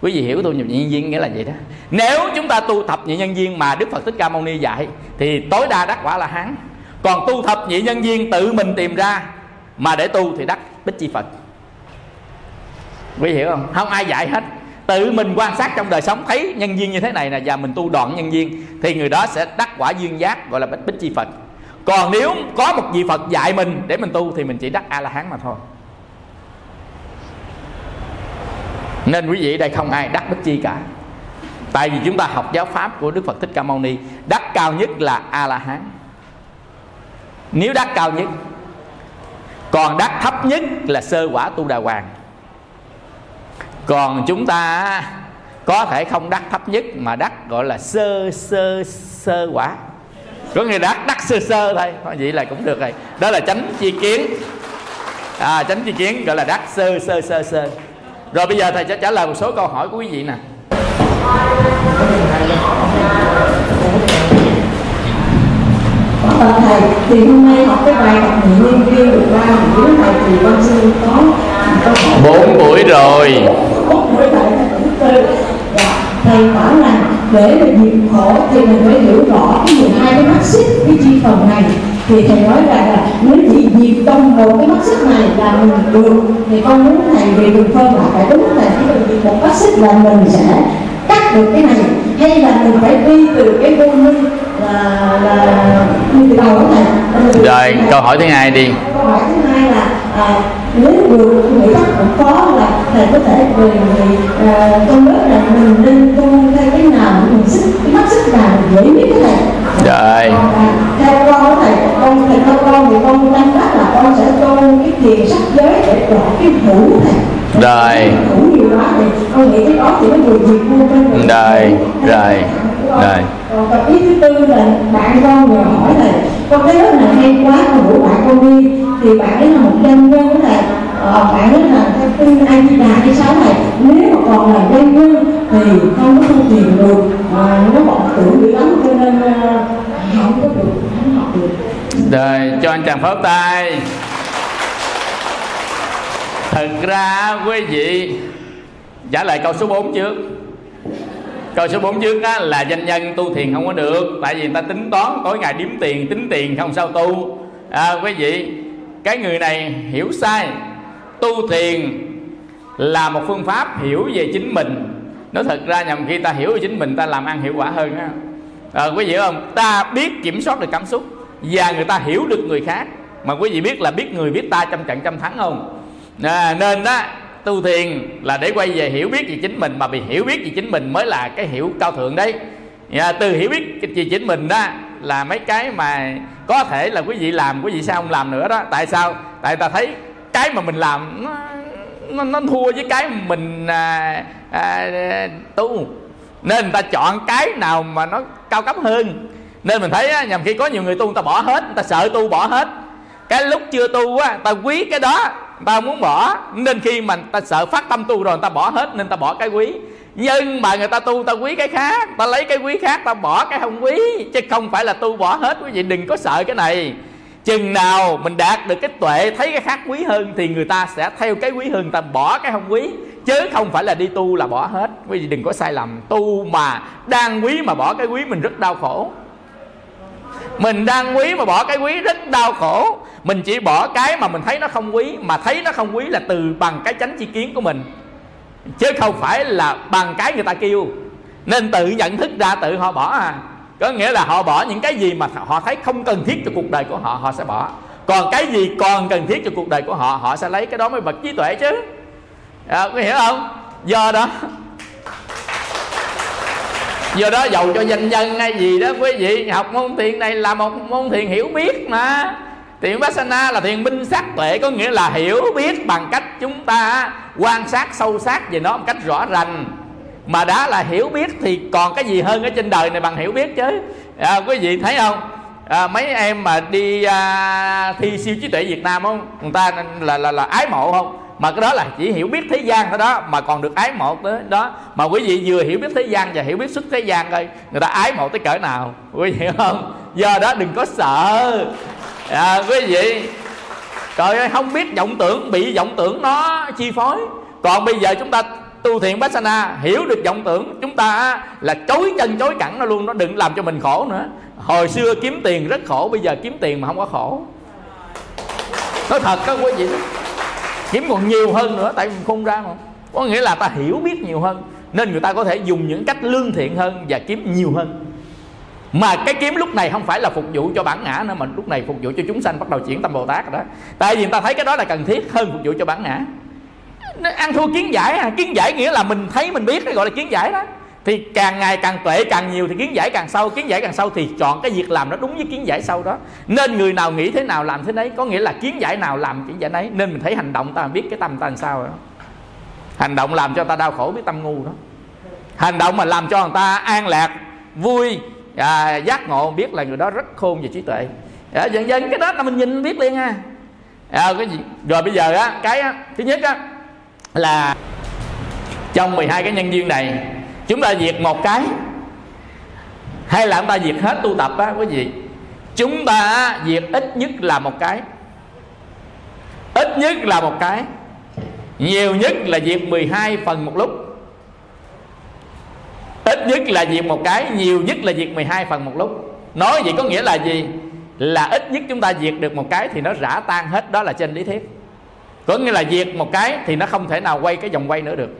Quý vị hiểu tu nhập nhân duyên nghĩa là gì đó? Nếu chúng ta tu thập nhị nhân duyên mà đức phật thích ca mâu ni dạy, thì tối đa đắc quả là hán. Còn tu thập nhị nhân duyên tự mình tìm ra, mà để tu thì đắc bích chi phật. Quý vị hiểu không? Không ai dạy hết tự mình quan sát trong đời sống, thấy nhân duyên như thế này nè, và mình tu đoạn nhân duyên, thì người đó sẽ đắc quả duyên giác, gọi là bích bích chi phật. Còn nếu có một vị phật dạy mình để mình tu, thì mình chỉ đắc a la hán mà thôi. Nên quý vị đây không ai đắc bích chi cả. Tại vì chúng ta học giáo pháp của đức phật thích ca mâu ni, đắc cao nhất là a la hán nếu đắc cao nhất, còn đắc thấp nhất là sơ quả tu đà hoàng còn chúng ta có thể không đắc thấp nhất mà đắc gọi là sơ sơ sơ quả. Có người đắc đắc sơ sơ thôi. Vậy là cũng được rồi. Đó là tránh chi kiến. À, tránh chi kiến gọi là đắc sơ sơ sơ sơ. Rồi bây giờ thầy sẽ trả lời một số câu hỏi của quý vị nè. Ờ, thầy thì hôm nay học cái bài học nhị nhân duyên được ba buổi. Thầy thì con xin có? Bốn buổi rồi bốn buổi thầy thứ tư dạ thầy bảo là để mà diệt khổ thì mình phải hiểu rõ cái 12 cái mắt xích cái chi phần này. Thì thầy nói rằng là nếu chỉ diệt trong một cái mắt xích này là mình được. Thì con muốn thầy về đường phân là phải đúng là chỉ cần diệt một mắt xích là mình sẽ cắt được cái này. Hay là mình phải đi từ cái vô minh là là đi từ đầu cái này. Rồi câu hỏi thứ hai đi. Câu hỏi thứ hai là à, nếu được người ta cũng có là thầy có thể về về à, trong lớp là mình nên tu theo cái nào mình sức cái mắt sức nào mình dễ biết cái này. Rồi. À, theo con có thầy con thầy theo con thì con đang bắt là con sẽ tu cái thiền sắc giới để đoạn cái hữu thầy. Rồi. thì con nghĩ thì Rồi, rồi, rồi. còn ý thứ tư là bạn con vừa hỏi thầy con thấy rất là hay quá con rủ bạn con đi thì bạn ấy là một doanh nhân của thầy ờ, bạn ấy là theo kinh a di đà hay sáu này. Nếu mà còn là doanh nhân thì không có tu thiền được mà nó bọn tưởng dữ lắm cho nên ờ, không có được không học được. Rồi cho anh chàng pháo tay. Thật ra quý vị Trả lời câu số 4 trước. Câu số 4 trước á, là danh nhân tu thiền không có được Tại vì người ta tính toán tối ngày điếm tiền Tính tiền không sao tu. À, Quý vị cái người này hiểu sai. Tu thiền là một phương pháp hiểu về chính mình. Nói thật ra nhầm khi ta hiểu về chính mình Ta làm ăn hiệu quả hơn á. À, Quý vị hiểu không? Ta biết kiểm soát được cảm xúc Và người ta hiểu được người khác. Mà quý vị biết là biết người biết ta trăm trận trăm thắng không? À, Nên đó tu thiền là để quay về hiểu biết về chính mình. Mà bị hiểu biết về chính mình mới là cái hiểu cao thượng đấy. À, từ hiểu biết về chính mình đó là mấy cái mà có thể là quý vị làm quý vị sao không làm nữa đó. Tại sao? Tại ta thấy cái mà mình làm nó nó, nó thua với cái mình à, à, tu. Nên người ta chọn cái nào mà nó cao cấp hơn. Nên mình thấy á, nhầm khi có nhiều người tu người ta bỏ hết người ta sợ tu bỏ hết. Cái lúc chưa tu á ta quý cái đó ta muốn bỏ. Nên khi mà ta sợ phát tâm tu rồi người ta bỏ hết nên ta bỏ cái quý nhưng mà người ta tu ta quý cái khác ta lấy cái quý khác ta bỏ cái không quý. Chứ không phải là tu bỏ hết quý vị, đừng có sợ cái này. Chừng nào mình đạt được cái tuệ, thấy cái khác quý hơn, thì người ta sẽ theo cái quý hơn ta bỏ cái không quý. Chứ không phải là đi tu là bỏ hết. Quý vị đừng có sai lầm. Tu mà đang quý mà bỏ cái quý, mình rất đau khổ. Mình đang quý mà bỏ cái quý, rất đau khổ. Mình chỉ bỏ cái mà mình thấy nó không quý, mà thấy nó không quý là từ bằng cái chánh chi kiến của mình chứ không phải là bằng cái người ta kêu. Nên tự nhận thức ra tự họ bỏ à. Có nghĩa là họ bỏ những cái gì mà họ thấy không cần thiết cho cuộc đời của họ họ sẽ bỏ. Còn cái gì còn cần thiết cho cuộc đời của họ họ sẽ lấy cái đó mới bật trí tuệ chứ. À, có hiểu không? Do đó do đó giàu cho danh nhân hay gì đó quý vị học môn thiền này là một môn thiền hiểu biết mà thiền Vipassana là thiền minh sát tuệ có nghĩa là hiểu biết bằng cách chúng ta quan sát sâu sát về nó một cách rõ rành. Mà đã là hiểu biết thì còn cái gì hơn ở trên đời này bằng hiểu biết chứ? À, quý vị thấy không? À, mấy em mà đi à, thi siêu trí tuệ Việt Nam không? Người ta là là là ái mộ không? Mà cái đó là chỉ hiểu biết thế gian thôi đó mà còn được ái mộ tới đó. Mà quý vị vừa hiểu biết thế gian và hiểu biết xuất thế gian thôi người ta ái mộ tới cỡ nào? Quý vị hiểu không? Do đó đừng có sợ à, quý vị trời ơi không biết vọng tưởng bị vọng tưởng nó chi phối. Còn bây giờ chúng ta tu thiện Bassana hiểu được vọng tưởng chúng ta là chối chân chối cẳng nó luôn nó đừng làm cho mình khổ nữa. Hồi xưa kiếm tiền rất khổ bây giờ kiếm tiền mà không có khổ. Nói thật các quý vị kiếm còn nhiều hơn nữa tại mình không ra mà. Có nghĩa là ta hiểu biết nhiều hơn nên người ta có thể dùng những cách lương thiện hơn và kiếm nhiều hơn mà cái kiếm lúc này không phải là phục vụ cho bản ngã nữa, mà lúc này phục vụ cho chúng sanh bắt đầu chuyển tâm bồ tát rồi đó. Tại vì người ta thấy cái đó là cần thiết hơn phục vụ cho bản ngã. Nó ăn thua kiến giải à. Kiến giải nghĩa là mình thấy, mình biết cái gọi là kiến giải đó. Thì càng ngày càng tuệ, càng nhiều thì kiến giải càng sâu. Kiến giải càng sâu thì chọn cái việc làm nó đúng với kiến giải sâu đó. Nên người nào nghĩ thế nào làm thế đấy có nghĩa là kiến giải nào làm kiến giải đấy nên mình thấy hành động ta biết cái tâm ta làm sao rồi đó. Hành động làm cho ta đau khổ biết tâm ngu đó. Hành động mà làm cho người ta an lạc, vui à, giác ngộ biết là người đó rất khôn về trí tuệ. À, dần dần cái đó là mình nhìn biết liền ha à, cái gì? Rồi bây giờ á cái á, thứ nhất á là trong 12 cái nhân duyên này chúng ta diệt một cái hay là chúng ta diệt hết tu tập á quý vị? Chúng ta diệt ít nhất là một cái. Ít nhất là một cái. Nhiều nhất là diệt 12 phần một lúc ít nhất là diệt một cái, nhiều nhất là diệt 12 phần một lúc. Nói vậy có nghĩa là gì? Là ít nhất chúng ta diệt được một cái thì nó rã tan hết, đó là trên lý thuyết. Có nghĩa là diệt một cái thì nó không thể nào quay cái vòng quay nữa được.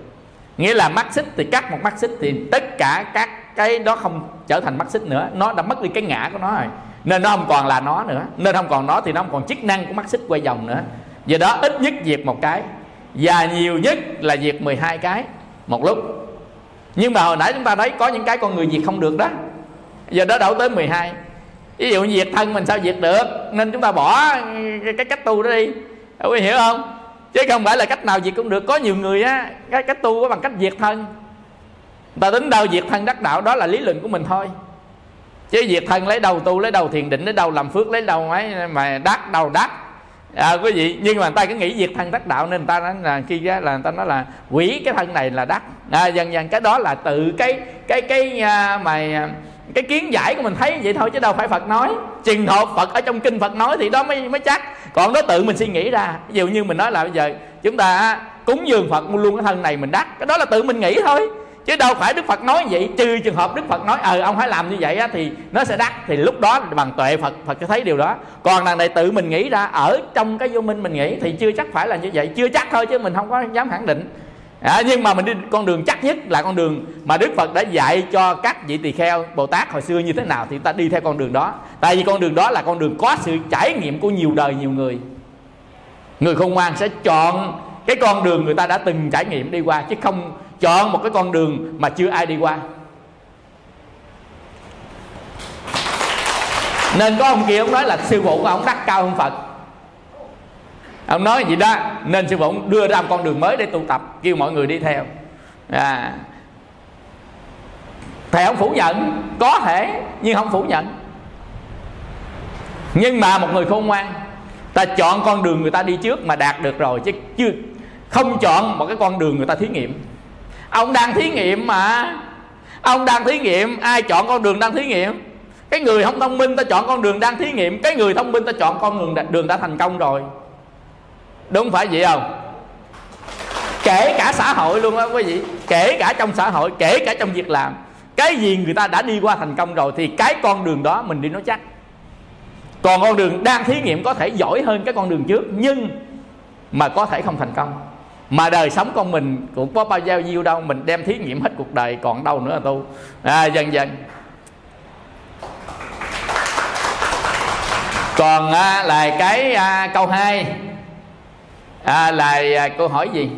Nghĩa là mắt xích thì cắt một mắt xích thì tất cả các cái đó không trở thành mắt xích nữa. Nó đã mất đi cái ngã của nó rồi. Nên nó không còn là nó nữa. Nên không còn nó thì nó không còn chức năng của mắt xích quay vòng nữa. Do đó ít nhất diệt một cái và nhiều nhất là diệt 12 cái một lúc nhưng mà hồi nãy chúng ta thấy có những cái con người diệt không được đó. Giờ đó đâu tới 12 ví dụ diệt thân mình sao diệt được? Nên chúng ta bỏ cái cách tu đó đi. Quý hiểu không? Chứ không phải là cách nào diệt cũng được. Có nhiều người á, cái, cách tu có bằng cách diệt thân. Ta tính đâu diệt thân đắc đạo, đó là lý luận của mình thôi. Chứ diệt thân lấy đầu tu, lấy đầu thiền định, lấy đầu làm phước, lấy đầu ấy mà đắc, đầu đắc à, quý vị nhưng mà người ta cứ nghĩ diệt thân đắc đạo nên người ta nói là khi là người ta nói là quỷ cái thân này là đắc. À, dần dần cái đó là tự cái cái cái à, mà à, cái kiến giải của mình thấy vậy thôi chứ đâu phải Phật nói. Truyền hộp Phật ở trong kinh Phật nói thì đó mới mới chắc. Còn đó tự mình suy nghĩ ra. Ví dụ như mình nói là bây giờ chúng ta cúng dường Phật luôn cái thân này mình đắc. Cái đó là tự mình nghĩ thôi chứ đâu phải Đức Phật nói vậy. Trừ trường hợp Đức Phật nói ờ ông phải làm như vậy á, thì nó sẽ đắc. Thì lúc đó bằng tuệ Phật Phật sẽ thấy điều đó. Còn đằng này tự mình nghĩ ra ở trong cái vô minh mình nghĩ thì chưa chắc phải là như vậy. Chưa chắc thôi chứ mình không có dám khẳng định. À, nhưng mà mình đi con đường chắc nhất là con đường mà Đức Phật đã dạy cho các vị tỳ kheo Bồ Tát hồi xưa như thế nào thì ta đi theo con đường đó. Tại vì con đường đó là con đường có sự trải nghiệm của nhiều đời nhiều người. Người khôn ngoan sẽ chọn cái con đường người ta đã từng trải nghiệm đi qua chứ không chọn một cái con đường mà chưa ai đi qua. Nên có ông kia ông nói là sư phụ của ông đắc cao hơn phật. Ông nói gì đó, nên sư phụ ông đưa ra một con đường mới để tu tập, kêu mọi người đi theo. À thầy ông phủ nhận, có thể, nhưng không phủ nhận. Nhưng mà một người khôn ngoan, ta chọn con đường người ta đi trước mà đạt được rồi, chứ chưa, không chọn một cái con đường người ta thí nghiệm ông đang thí nghiệm mà. Ông đang thí nghiệm, ai chọn con đường đang thí nghiệm? Cái người không thông minh ta chọn con đường đang thí nghiệm, cái người thông minh ta chọn con đường đường đã thành công rồi. Đúng phải vậy không? Kể cả xã hội luôn đó quý vị. Kể cả trong xã hội, kể cả trong việc làm. Cái gì người ta đã đi qua thành công rồi thì cái con đường đó mình đi nói chắc. Còn con đường đang thí nghiệm có thể giỏi hơn cái con đường trước, nhưng mà có thể không thành công mà đời sống con mình cũng có bao nhiêu nhiêu đâu mình đem thí nghiệm hết cuộc đời còn đâu nữa là tu? À, dần dần. Còn à, là cái à, câu 2 à, là à, câu hỏi gì?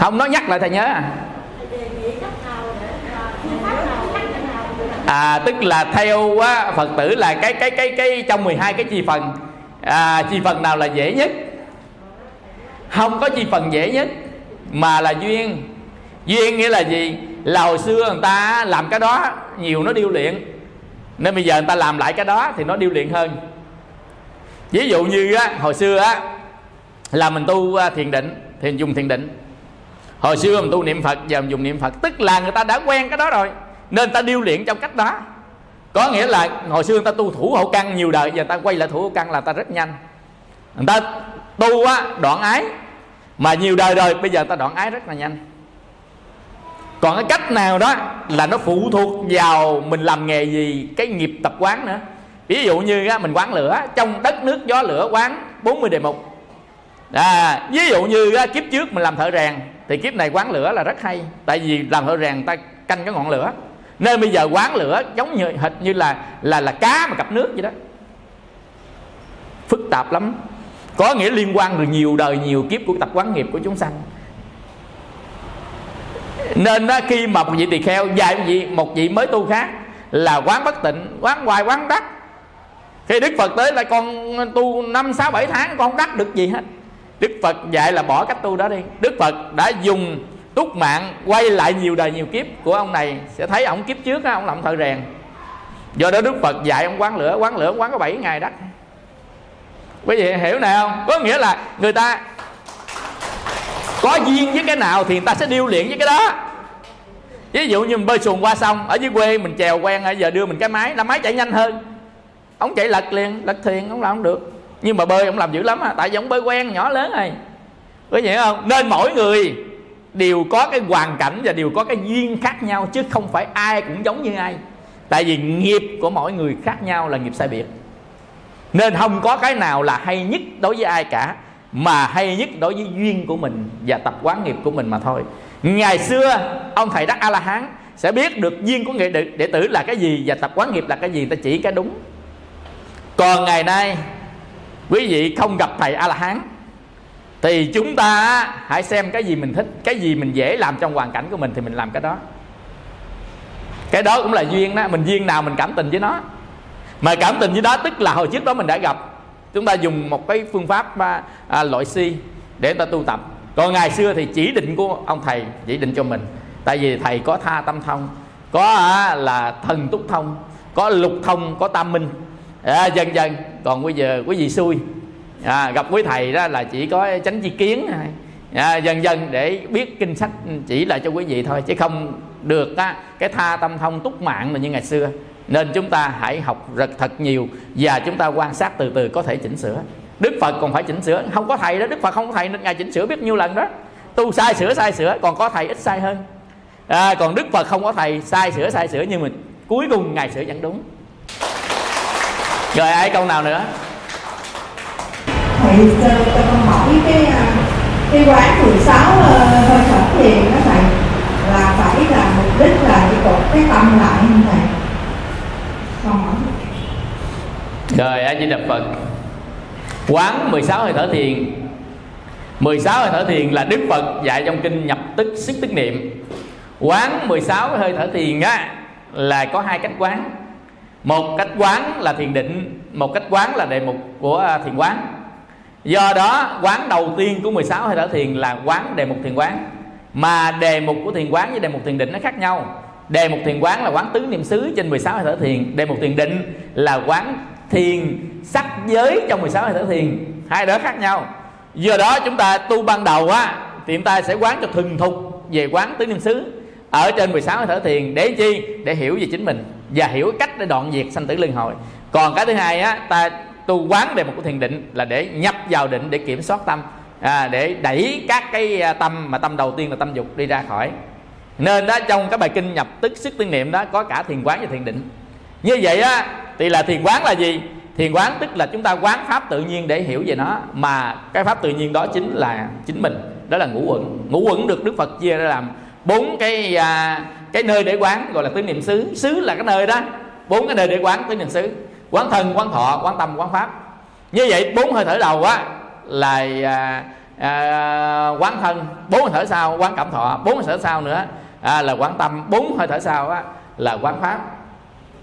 Không nói nhắc lại thầy nhớ à. À tức là theo á, phật tử là cái cái cái cái trong 12 cái chi phần. À, chi phần nào là dễ nhất? Không có chi phần dễ nhất mà là duyên. Duyên nghĩa là gì? Là hồi xưa người ta làm cái đó nhiều nó điêu luyện. Nên bây giờ người ta làm lại cái đó thì nó điêu luyện hơn. Ví dụ như á, hồi xưa á là mình tu à, thiền định thì mình dùng thiền định. Hồi xưa mình tu niệm phật giờ mình dùng niệm phật. Tức là người ta đã quen cái đó rồi nên ta điêu luyện trong cách đó. Có nghĩa là hồi xưa người ta tu thủ hộ căn nhiều đời giờ ta quay lại thủ hộ căn là ta rất nhanh. Người ta tu á đoạn ái mà nhiều đời rồi bây giờ ta đoạn ái rất là nhanh. Còn cái cách nào đó là nó phụ thuộc vào mình làm nghề gì cái nghiệp tập quán nữa. Ví dụ như á, mình quán lửa trong đất nước gió lửa quán 40 đề mục. À, ví dụ như á, kiếp trước mình làm thợ rèn thì kiếp này quán lửa là rất hay. Tại vì làm thợ rèn ta canh cái ngọn lửa. Nên bây giờ quán lửa giống như hệt như là là là cá mà cặp nước vậy đó. Phức tạp lắm có nghĩa liên quan được nhiều đời nhiều kiếp của tập quán nghiệp của chúng sanh. Nên đó, khi mà một vị tỳ kheo dạy một vị một vị mới tu khác là quán bất tịnh quán hoài quán đắc. Khi đức phật tới là con tu năm sáu bảy tháng con không đắc được gì hết. Đức phật dạy là bỏ cách tu đó đi. Đức phật đã dùng túc mạng quay lại nhiều đời nhiều kiếp của ông này. Sẽ thấy ông kiếp trước ông làm thợ rèn. Do đó đức phật dạy ông quán lửa quán lửa quán có 7 ngày đắc quý vị hiểu này không? Có nghĩa là người ta có duyên với cái nào thì người ta sẽ điêu luyện với cái đó. Ví dụ như mình bơi xuồng qua sông, ở dưới quê mình chèo quen giờ đưa mình cái máy, là máy chạy nhanh hơn. Ông chạy lật liền, lật thuyền, ông làm không được. Nhưng mà bơi ông làm dữ lắm à tại vì ông bơi quen, nhỏ lớn rồi. Có hiểu không? Nên mỗi người đều có cái hoàn cảnh và đều có cái duyên khác nhau, chứ không phải ai cũng giống như ai. Tại vì nghiệp của mỗi người khác nhau là nghiệp sai biệt nên không có cái nào là hay nhất đối với ai cả, mà hay nhất đối với duyên của mình và tập quán nghiệp của mình mà thôi. Ngày xưa, ông thầy đắc a la hán sẽ biết được duyên của nghệ đệ tử là cái gì và tập quán nghiệp là cái gì, ta chỉ cái đúng. Còn ngày nay, quý vị không gặp thầy a la hán thì chúng ta hãy xem cái gì mình thích, cái gì mình dễ làm trong hoàn cảnh của mình thì mình làm cái đó. Cái đó cũng là duyên đó, mình duyên nào mình cảm tình với nó mà cảm tình với đó tức là hồi trước đó mình đã gặp. Chúng ta dùng một cái phương pháp à, à, loại si để ta tu tập. Còn ngày xưa thì chỉ định của ông thầy chỉ định cho mình. Tại vì thầy có tha tâm thông có à, là thần túc thông có lục thông có tam minh à, dần dần. Còn bây giờ quý vị xui à, gặp quý thầy đó là chỉ có tránh chi kiến à, dần dần để biết kinh sách chỉ lại cho quý vị thôi chứ không được á, cái tha tâm thông túc mạng là như ngày xưa nên chúng ta hãy học rất thật nhiều và chúng ta quan sát từ từ có thể chỉnh sửa. Đức phật còn phải chỉnh sửa. Không có thầy đó đức phật không có thầy nên ngài chỉnh sửa biết nhiêu lần đó. Tu sai sửa sai sửa còn có thầy ít sai hơn. À, còn đức phật không có thầy sai sửa sai sửa nhưng mà cuối cùng ngài sửa vẫn đúng. Rồi ai câu nào nữa? Thầy cho, cho con hỏi cái ờ, cái quán 16 sáu ờ, hơi thở thiền đó thầy. Là phải là mục đích là chỉ cột cái tâm lại như thầy con hỏi rồi a di đà phật? Quán 16 hơi thở thiền. 16 hơi thở thiền là Đức Phật dạy trong kinh nhập tức xích tức niệm. Quán 16 hơi thở thiền á, là có hai cách quán. Một cách quán là thiền định, Một cách quán là đề mục của à, thiền quán. Do đó, quán đầu tiên của 16 hơi thở thiền là quán đề mục thiền quán. Mà đề mục của thiền quán với đề mục thiền định nó khác nhau. Đề mục thiền quán là quán tứ niệm xứ trên 16 hơi thở thiền, Đề mục thiền định là quán thiền sắc giới trong 16 hơi thở thiền. Hai đó khác nhau. Do đó chúng ta tu ban đầu á Thì chúng ta sẽ quán cho thuần thục về quán tứ niệm xứ. Ở trên 16 hơi thở thiền Để chi? Để hiểu về chính mình Và hiểu cách để đoạn diệt sanh tử luân hồi. Còn cái thứ hai á Ta tu quán đề mục của thiền định Là để nhập vào định để kiểm soát tâm à, Để đẩy các cái à, tâm Mà tâm đầu tiên là tâm dục đi ra khỏi. Nên đó trong cái bài kinh nhập tức sức tư niệm đó Có cả thiền quán và thiền định. Như vậy á Thì là thiền quán là gì? thiền quán tức là chúng ta quán pháp tự nhiên để hiểu về nó mà cái pháp tự nhiên đó chính là chính mình đó là ngũ quẩn ngũ quẩn được đức phật chia ra làm bốn cái à, cái nơi để quán gọi là tứ niệm xứ. Xứ là cái nơi đó bốn cái nơi để quán tứ niệm xứ. Quán thân quán thọ quán tâm quán pháp. Như vậy bốn hơi thở đầu á là à, à, quán thân bốn hơi thở sau quán cảm thọ bốn hơi thở sau nữa à, là quán tâm bốn hơi thở sau á là quán pháp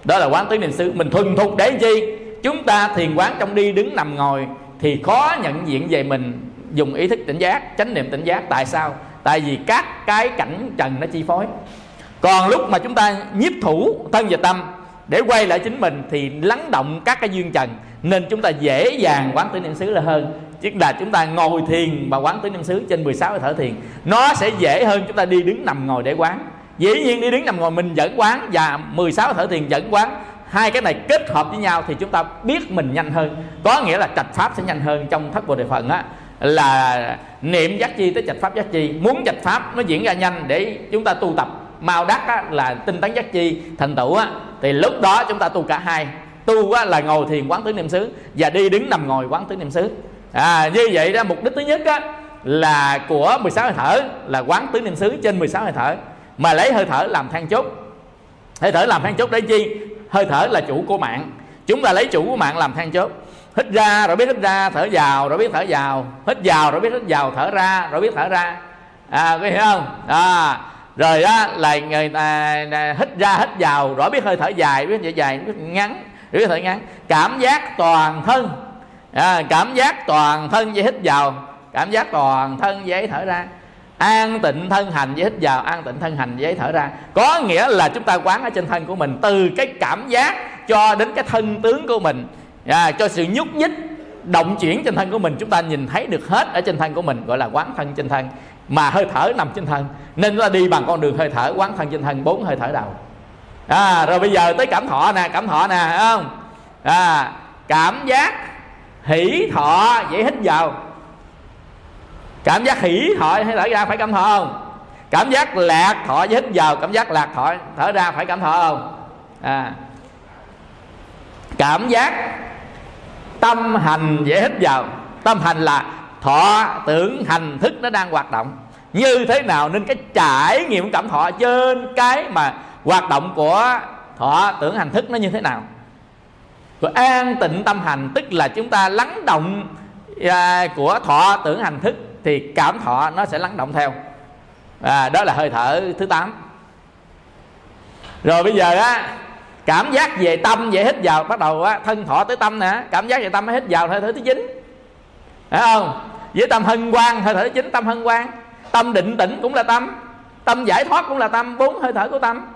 đó là quán tứ niệm xứ. Mình thuần thục để chi? Chúng ta thiền quán trong đi đứng nằm ngồi thì khó nhận diện về mình dùng ý thức tỉnh giác, chánh niệm tỉnh giác. Tại sao? Tại vì các cái cảnh trần nó chi phối. Còn lúc mà chúng ta nhiếp thủ thân và tâm để quay lại chính mình thì lắng động các cái duyên trần. Nên chúng ta dễ dàng quán tứ niệm xứ là hơn. Chứ là chúng ta ngồi thiền và quán tứ niệm xứ trên 16 thở thiền, nó sẽ dễ hơn chúng ta đi đứng nằm ngồi để quán dĩ nhiên đi đứng nằm ngồi mình dẫn quán và 16 thở thiền dẫn quán hai cái này kết hợp với nhau thì chúng ta biết mình nhanh hơn. Có nghĩa là trạch pháp sẽ nhanh hơn trong thất bồ đề phần á. Là niệm giác chi tới trạch pháp giác chi. Muốn trạch pháp nó diễn ra nhanh để chúng ta tu tập. Mau đắc á, là tinh tấn giác chi thành tựu á. Thì lúc đó chúng ta tu cả hai. Tu á, là ngồi thiền quán tứ niệm xứ và đi đứng nằm ngồi quán tứ niệm xứ. À, như vậy đó mục đích thứ nhất á, là của 16 hơi thở là quán tứ niệm xứ trên 16 hơi thở mà lấy hơi thở làm than chốt. Hơi thở làm than chốt để chi? Hơi thở là chủ của mạng. Chúng ta lấy chủ của mạng làm than chốt. Hít ra rồi biết hít ra thở vào rồi biết thở vào. Hít vào rồi biết hít vào thở ra rồi biết thở ra. À có hiểu không? À rồi á là người ta à, hít ra hít vào rõ biết hơi thở dài biết thở dài biết ngắn biết thở ngắn. Cảm giác toàn thân. À, cảm giác toàn thân với hít vào. Cảm giác toàn thân với thở ra an tịnh thân hành với hít vào an tịnh thân hành với thở ra. Có nghĩa là chúng ta quán ở trên thân của mình từ cái cảm giác cho đến cái thân tướng của mình. À, cho sự nhúc nhích động chuyển trên thân của mình chúng ta nhìn thấy được hết ở trên thân của mình gọi là quán thân trên thân. Mà hơi thở nằm trên thân nên chúng ta đi bằng con đường hơi thở quán thân trên thân bốn hơi thở đầu. À, rồi bây giờ tới cảm thọ nè cảm thọ nè không? À, cảm giác hỷ thọ dễ hít vào cảm giác hỉ thọ hay thở ra phải cảm thọ không? Cảm giác lạc thọ với hít vào cảm giác lạc thọ thở ra phải cảm thọ không? À, cảm giác tâm hành dễ hít vào. Tâm hành là thọ tưởng hành thức nó đang hoạt động. Như thế nào nên cái trải nghiệm cảm thọ trên cái mà hoạt động của thọ tưởng hành thức nó như thế nào? Rồi an tịnh tâm hành tức là chúng ta lắng động à, của thọ tưởng hành thức thì cảm thọ nó sẽ lắng động theo. À, đó là hơi thở thứ 8 rồi bây giờ á cảm giác về tâm về hít vào bắt đầu á thân thọ tới tâm nè. Cảm giác về tâm mới hít vào hơi thở thứ chín. Phải không? Với tâm hân quan hơi thở thứ chín tâm hân quan tâm định tĩnh cũng là tâm. Tâm giải thoát cũng là tâm. Bốn hơi thở của tâm.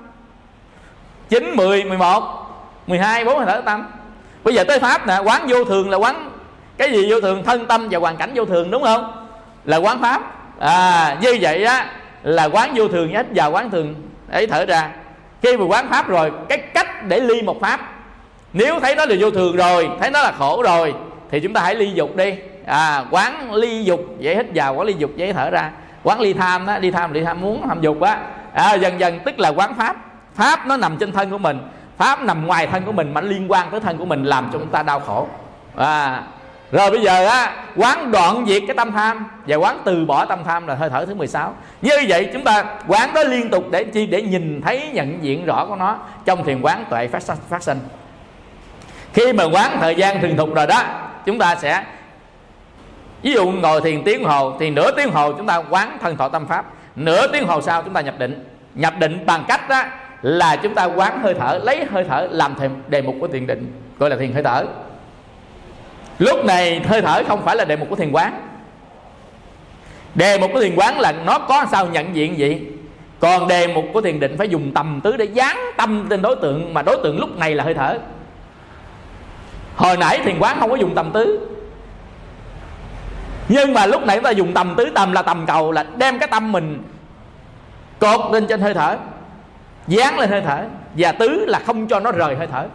Chín mười mười một mười hai bốn hơi thở của tâm. Bây giờ tới pháp nè quán vô thường là quán cái gì vô thường? Thân tâm và hoàn cảnh vô thường đúng không? Là quán pháp. À như vậy á là quán vô thường hết và quán thường ấy thở ra. Khi mà quán pháp rồi cái cách để ly một pháp nếu thấy nó là vô thường rồi thấy nó là khổ rồi thì chúng ta hãy ly dục đi. À quán ly dục dễ hít vào quán ly dục dễ thở ra. Quán ly tham đó ly tham ly tham muốn tham dục á. À, dần dần tức là quán pháp. Pháp nó nằm trên thân của mình. Pháp nằm ngoài thân của mình mà liên quan tới thân của mình làm cho chúng ta đau khổ. À rồi bây giờ á, quán đoạn diệt cái tâm tham và quán từ bỏ tâm tham là hơi thở thứ 16 như vậy chúng ta, quán đó liên tục để chi? Để nhìn thấy nhận diện rõ của nó trong thiền quán tuệ phát phát sinh. Khi mà quán thời gian thường thục rồi đó, chúng ta sẽ, ví dụ ngồi thiền tiếng hồ, thì nửa tiếng hồ chúng ta quán thân thọ tâm pháp, nửa tiếng hồ sau chúng ta nhập định. Nhập định bằng cách đó là chúng ta quán hơi thở, lấy hơi thở làm thềm đề mục của thiền định, gọi là thiền hơi thở lúc này hơi thở không phải là đề mục của thiền quán. Đề mục của thiền quán là nó có sao nhận diện gì còn đề mục của thiền định phải dùng tầm tứ để dán tâm trên đối tượng, mà đối tượng lúc này là hơi thở. Hồi nãy thiền quán không có dùng tầm tứ. Nhưng mà lúc nãy chúng ta dùng tầm tứ, tầm là tầm cầu, là đem cái tâm mình cột lên trên hơi thở dán lên hơi thở. Và tứ là không cho nó rời hơi thở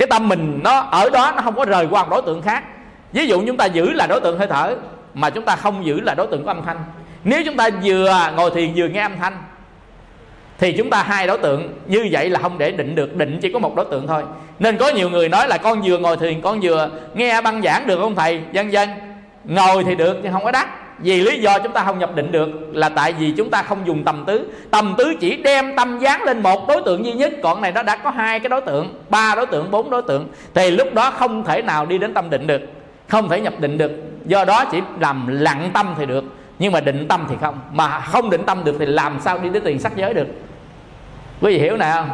cái tâm mình nó ở đó, nó không có rời qua một đối tượng khác. Ví dụ chúng ta giữ là đối tượng hơi thở, mà chúng ta không giữ là đối tượng của âm thanh. Nếu chúng ta vừa ngồi thiền vừa nghe âm thanh, thì chúng ta hai đối tượng như vậy là không để định được, định chỉ có một đối tượng thôi. Nên có nhiều người nói là con vừa ngồi thiền, con vừa nghe băng giảng được không thầy? Vân vân. Ngồi thì được, nhưng không có đắc vì lý do chúng ta không nhập định được là tại vì chúng ta không dùng tầm tứ. Tầm tứ chỉ đem tâm dán lên một đối tượng duy nhất. Còn này nó đã có hai cái đối tượng, ba đối tượng, bốn đối tượng. Thì lúc đó không thể nào đi đến tâm định được. Không thể nhập định được. Do đó chỉ làm lặng tâm thì được. Nhưng mà định tâm thì không. Mà không định tâm được thì làm sao đi đến tiền sắc giới được? Quý vị hiểu nào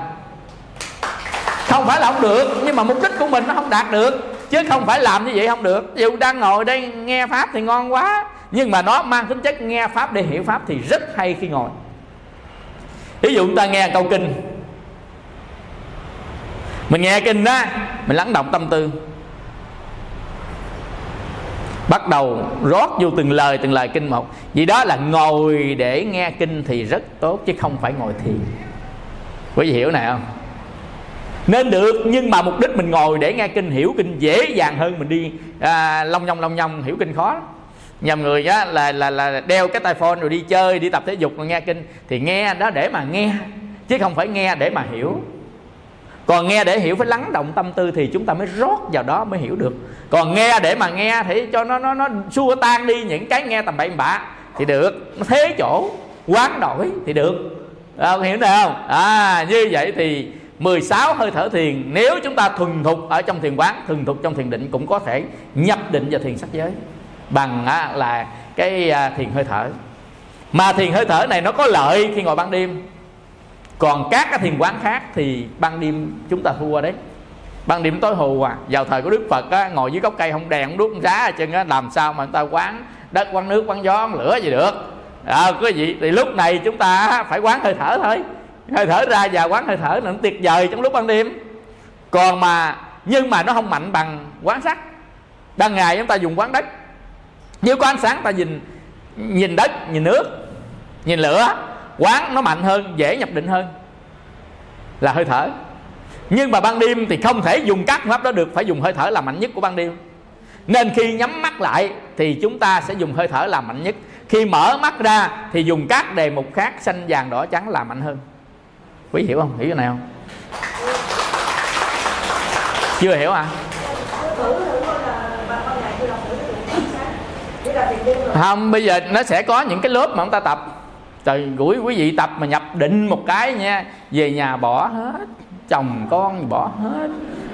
không phải là không được, nhưng mà mục đích của mình nó không đạt được. Chứ không phải làm như vậy không được. Dù đang ngồi đây nghe pháp thì ngon quá nhưng mà nó mang tính chất nghe pháp để hiểu pháp thì rất hay khi ngồi. Ví dụ chúng ta nghe câu kinh. Mình nghe kinh đó mình lắng động tâm tư. Bắt đầu rót vô từng lời từng lời kinh một. Vì đó là ngồi để nghe kinh thì rất tốt chứ không phải ngồi thiền. Quý vị hiểu này không? Nên được nhưng mà mục đích mình ngồi để nghe kinh hiểu kinh dễ dàng hơn mình đi à, long nhong long nhong hiểu kinh khó nhầm người á là là là đeo cái tai phone rồi đi chơi đi tập thể dục rồi nghe kinh. Thì nghe đó để mà nghe chứ không phải nghe để mà hiểu. Còn nghe để hiểu phải lắng động tâm tư thì chúng ta mới rót vào đó mới hiểu được. Còn nghe để mà nghe thì cho nó nó nó xua tan đi những cái nghe tầm bậy bạ. Thì được nó thế chỗ quán đổi thì được. À, hiểu được không à như vậy thì 16 hơi thở thiền. Nếu chúng ta thuần thục ở trong thiền quán thuần thục trong thiền định cũng có thể nhập định vào thiền sắc giới bằng á, là cái à, thiền hơi thở. Mà thiền hơi thở này nó có lợi khi ngồi ban đêm. Còn các cái thiền quán khác thì ban đêm chúng ta thua đấy. Ban đêm tối hù à. Vào thời của đức phật á, ngồi dưới gốc cây không đèn không đuốc không giá chân á, làm sao mà người ta quán đất quán nước quán gió quán lửa gì được. À, quý vị thì lúc này chúng ta phải quán hơi thở thôi. Hơi thở ra và quán hơi thở nó tuyệt vời trong lúc ban đêm. Còn mà nhưng mà nó không mạnh bằng quán sắc ban ngày chúng ta dùng quán đất nếu có ánh sáng ta nhìn nhìn đất, nhìn nước, nhìn lửa, quán nó mạnh hơn, dễ nhập định hơn. Là hơi thở. Nhưng mà ban đêm thì không thể dùng các pháp đó được, phải dùng hơi thở là mạnh nhất của ban đêm. Nên khi nhắm mắt lại thì chúng ta sẽ dùng hơi thở làm mạnh nhất. Khi mở mắt ra thì dùng các đề mục khác xanh, vàng, đỏ, trắng là mạnh hơn. Quý hiểu không? Hiểu cái này không? Chưa hiểu à không bây giờ nó sẽ có những cái lớp mà ông ta tập. Trời gửi quý vị tập mà nhập định một cái nha. Về nhà bỏ hết. Chồng con bỏ hết.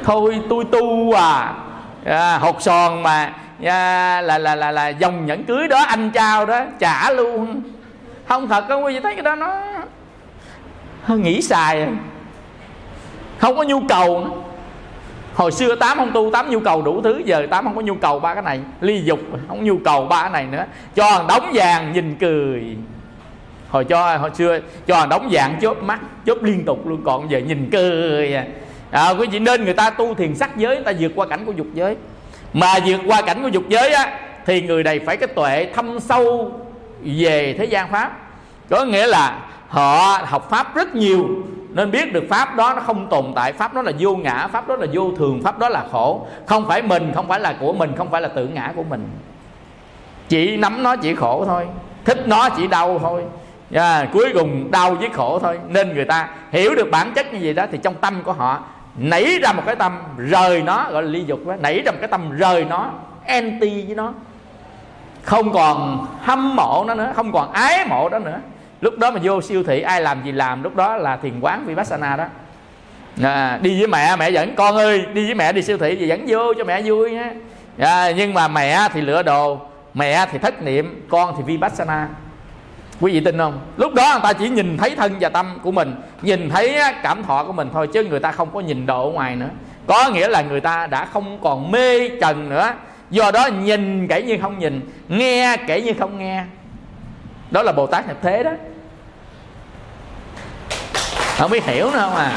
Thôi tôi tu à, à hột sòn mà. À, là là là là dòng nhẫn cưới đó anh trao đó trả luôn. Không thật không quý vị thấy cái đó nó nghĩ xài không có nhu cầu nữa hồi xưa tám không tu tám nhu cầu đủ thứ giờ tám không có nhu cầu ba cái này. Ly dục không nhu cầu ba cái này nữa. Cho đóng vàng nhìn cười. Hồi cho hồi xưa cho đóng vàng chớp mắt chớp liên tục luôn còn giờ nhìn cười. À, à quý vị nên người ta tu thiền sắc giới người ta vượt qua cảnh của dục giới. Mà vượt qua cảnh của dục giới á thì người này phải cái tuệ thâm sâu về thế gian pháp. Có nghĩa là họ học pháp rất nhiều nên biết được pháp đó nó không tồn tại. Pháp đó là vô ngã pháp đó là vô thường pháp đó là khổ. Không phải mình không phải là của mình không phải là tự ngã của mình. Chỉ nắm nó chỉ khổ thôi thích nó chỉ đau thôi. À, cuối cùng đau với khổ thôi. Nên người ta hiểu được bản chất như vậy đó thì trong tâm của họ nảy ra một cái tâm rời nó gọi là ly dục đó nảy ra một cái tâm rời nó anti với nó. Không còn hâm mộ nó nữa không còn ái mộ đó nữa lúc đó mà vô siêu thị ai làm gì làm lúc đó là thiền quán vipassana đó. À, đi với mẹ mẹ dẫn con ơi đi với mẹ đi siêu thị thì dẫn vô cho mẹ vui nhé à, nhưng mà mẹ thì lựa đồ mẹ thì thất niệm con thì vipassana. Quý vị tin không? Lúc đó người ta chỉ nhìn thấy thân và tâm của mình nhìn thấy cảm thọ của mình thôi chứ người ta không có nhìn độ ngoài nữa. Có nghĩa là người ta đã không còn mê trần nữa. Do đó nhìn kể như không nhìn nghe kể như không nghe. Đó là bồ tát nhập thế đó không biết hiểu nữa không à?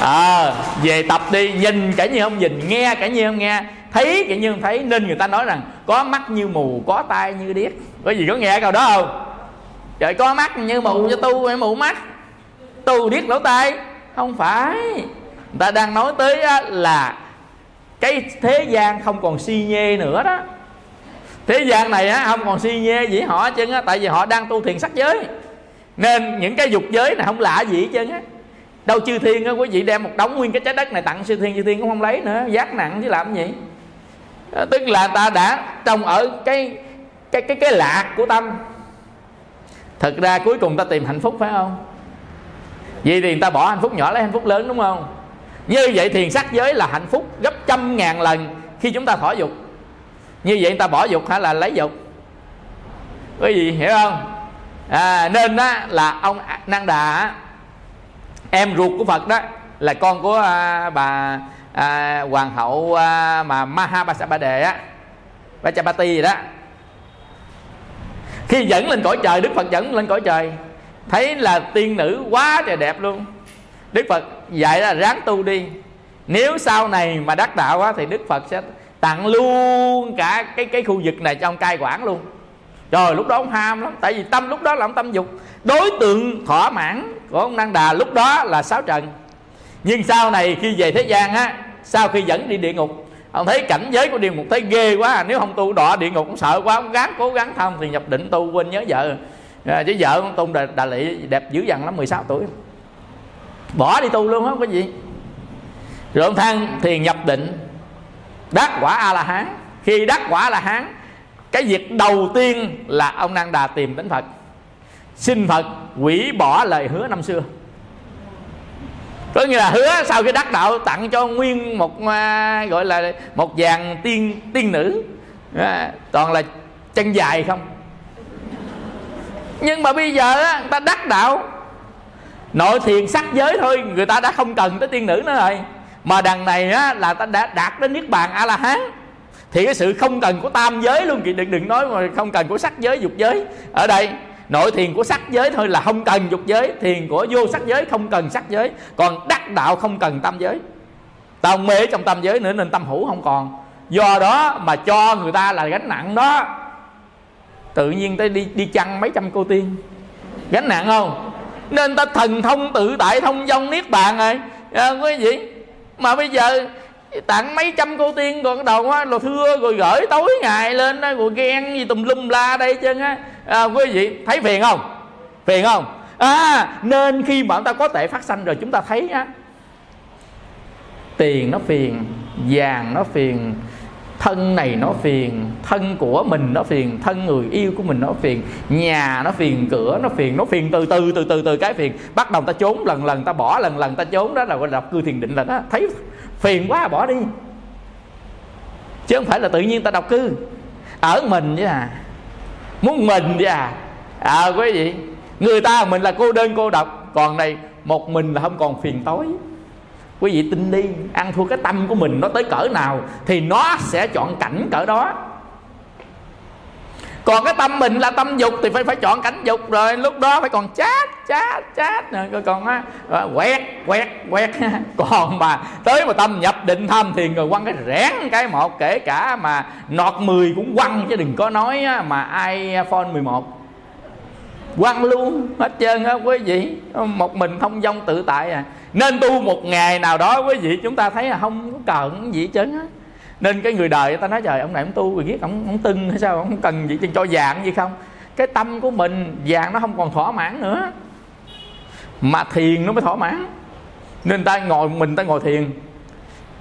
À, về tập đi nhìn cả như không nhìn nghe cả như không nghe thấy cả như không thấy nên người ta nói rằng có mắt như mù có tai như điếc. Có gì có nghe câu đó không? Trời có mắt như mù cho tu em mù mắt? Tu điếc lỗ tai? Không phải. Người ta đang nói tới là cái thế gian không còn si nhê nữa đó. Thế gian này á không còn si nhê gì họ chứ tại vì họ đang tu thiền sắc giới nên những cái dục giới này không lạ gì hết trơn á. Đâu chư thiên á quý vị đem một đống nguyên cái trái đất này tặng chư thiên chư thiên cũng không lấy nữa giác nặng chứ làm gì. À, tức là ta đã trong ở cái cái cái cái lạc của tâm. Thực ra cuối cùng ta tìm hạnh phúc phải không? Vậy thì người ta bỏ hạnh phúc nhỏ lấy hạnh phúc lớn đúng không? Như vậy thiền sắc giới là hạnh phúc gấp trăm ngàn lần khi chúng ta thỏa dục. Như vậy người ta bỏ dục hay là lấy dục. Cái gì hiểu không? À, nên á, là ông năng đà em ruột của phật đó là con của à, bà à, hoàng hậu à, mà mahabasa đề á Vajapati gì đó. Khi dẫn lên cõi trời đức phật dẫn lên cõi trời thấy là tiên nữ quá trời đẹp luôn. Đức phật dạy là ráng tu đi. Nếu sau này mà đắc đạo á, thì đức phật sẽ tặng luôn cả cái cái khu vực này trong cai quản luôn rồi lúc đó ông ham lắm tại vì tâm lúc đó là ông tâm dục. Đối tượng thỏa mãn của ông năng đà lúc đó là sáu trần. Nhưng sau này khi về thế gian á sau khi dẫn đi địa ngục ông thấy cảnh giới của địa ngục thấy ghê quá à. nếu không tu đọa địa ngục cũng sợ quá ông gắng cố gắng thông thì nhập định tu quên nhớ vợ. À, chứ vợ ông tu đà, đà lị đẹp dữ dằn lắm 16 tuổi. Bỏ đi tu luôn không có gì. Rồi ông thăng thiền nhập định đắc quả a la hán. Khi đắc quả a la hán cái việc đầu tiên là ông năng đà tìm đến phật. Xin phật hủy bỏ lời hứa năm xưa. Có nghĩa là hứa sau khi đắc đạo tặng cho nguyên một à, gọi là một dàn tiên tiên nữ. À, toàn là chân dài không? Nhưng mà bây giờ á, người ta đắc đạo. Nội thiền sắc giới thôi người ta đã không cần tới tiên nữ nữa rồi. Mà đằng này á, là ta đã đạt đến niết bàn a la hán thì cái sự không cần của tam giới luôn chị đừng đừng nói mà không cần của sắc giới dục giới. Ở đây nội thiền của sắc giới thôi là không cần dục giới thiền của vô sắc giới không cần sắc giới còn đắc đạo không cần tam giới. Tao mê trong tam giới nữa nên tâm hữu không còn. Do đó mà cho người ta là gánh nặng đó. Tự nhiên tới đi đi chăn mấy trăm cô tiên. Gánh nặng không? Nên ta thần thông tự tại thông dong niết bàn rồi. À, quý vị mà bây giờ tặng mấy trăm cô tiên còn đầu á là thưa rồi gửi tối ngày lên đó rồi ghen gì tùm lum la đây chứ á. À, quý vị thấy phiền không? Phiền không? À nên khi mà chúng ta có tệ phát sanh rồi chúng ta thấy á tiền nó phiền vàng nó phiền thân này nó phiền thân của mình nó phiền thân người yêu của mình nó phiền nhà nó phiền cửa nó phiền nó phiền từ từ từ từ từ cái phiền. Bắt đầu ta trốn lần lần ta bỏ lần lần ta trốn đó là gọi là cư thiền định là đó. Thấy phiền quá, bỏ đi. Chứ không phải là tự nhiên ta độc cư. Ở mình chứ à. Muốn mình vậy à. À quý vị, người ta mình là cô đơn cô độc. Còn này, một mình là không còn phiền tối. Quý vị tin đi, ăn thua cái tâm của mình nó tới cỡ nào thì nó sẽ chọn cảnh cỡ đó còn cái tâm mình là tâm dục thì phải phải chọn cảnh dục. Rồi lúc đó phải còn chát chát chát rồi còn á quẹt quẹt quẹt. Còn mà tới mà tâm nhập định tham thiền rồi quăng cái rẽn cái một kể cả mà nọt 10 cũng quăng chứ đừng có nói á, mà iPhone 11 quăng luôn hết trơn á quý vị. Một mình thông dong tự tại à. Nên tu một ngày nào đó quý vị chúng ta thấy là không có cần gì hết trơn á nên cái người đời người ta nói trời ông này ông tu rồi biết ông ông tưng hay sao ông cần gì cho dạng gì không? Cái tâm của mình dạng nó không còn thỏa mãn nữa. Mà thiền nó mới thỏa mãn. Nên ta ngồi mình ta ngồi thiền.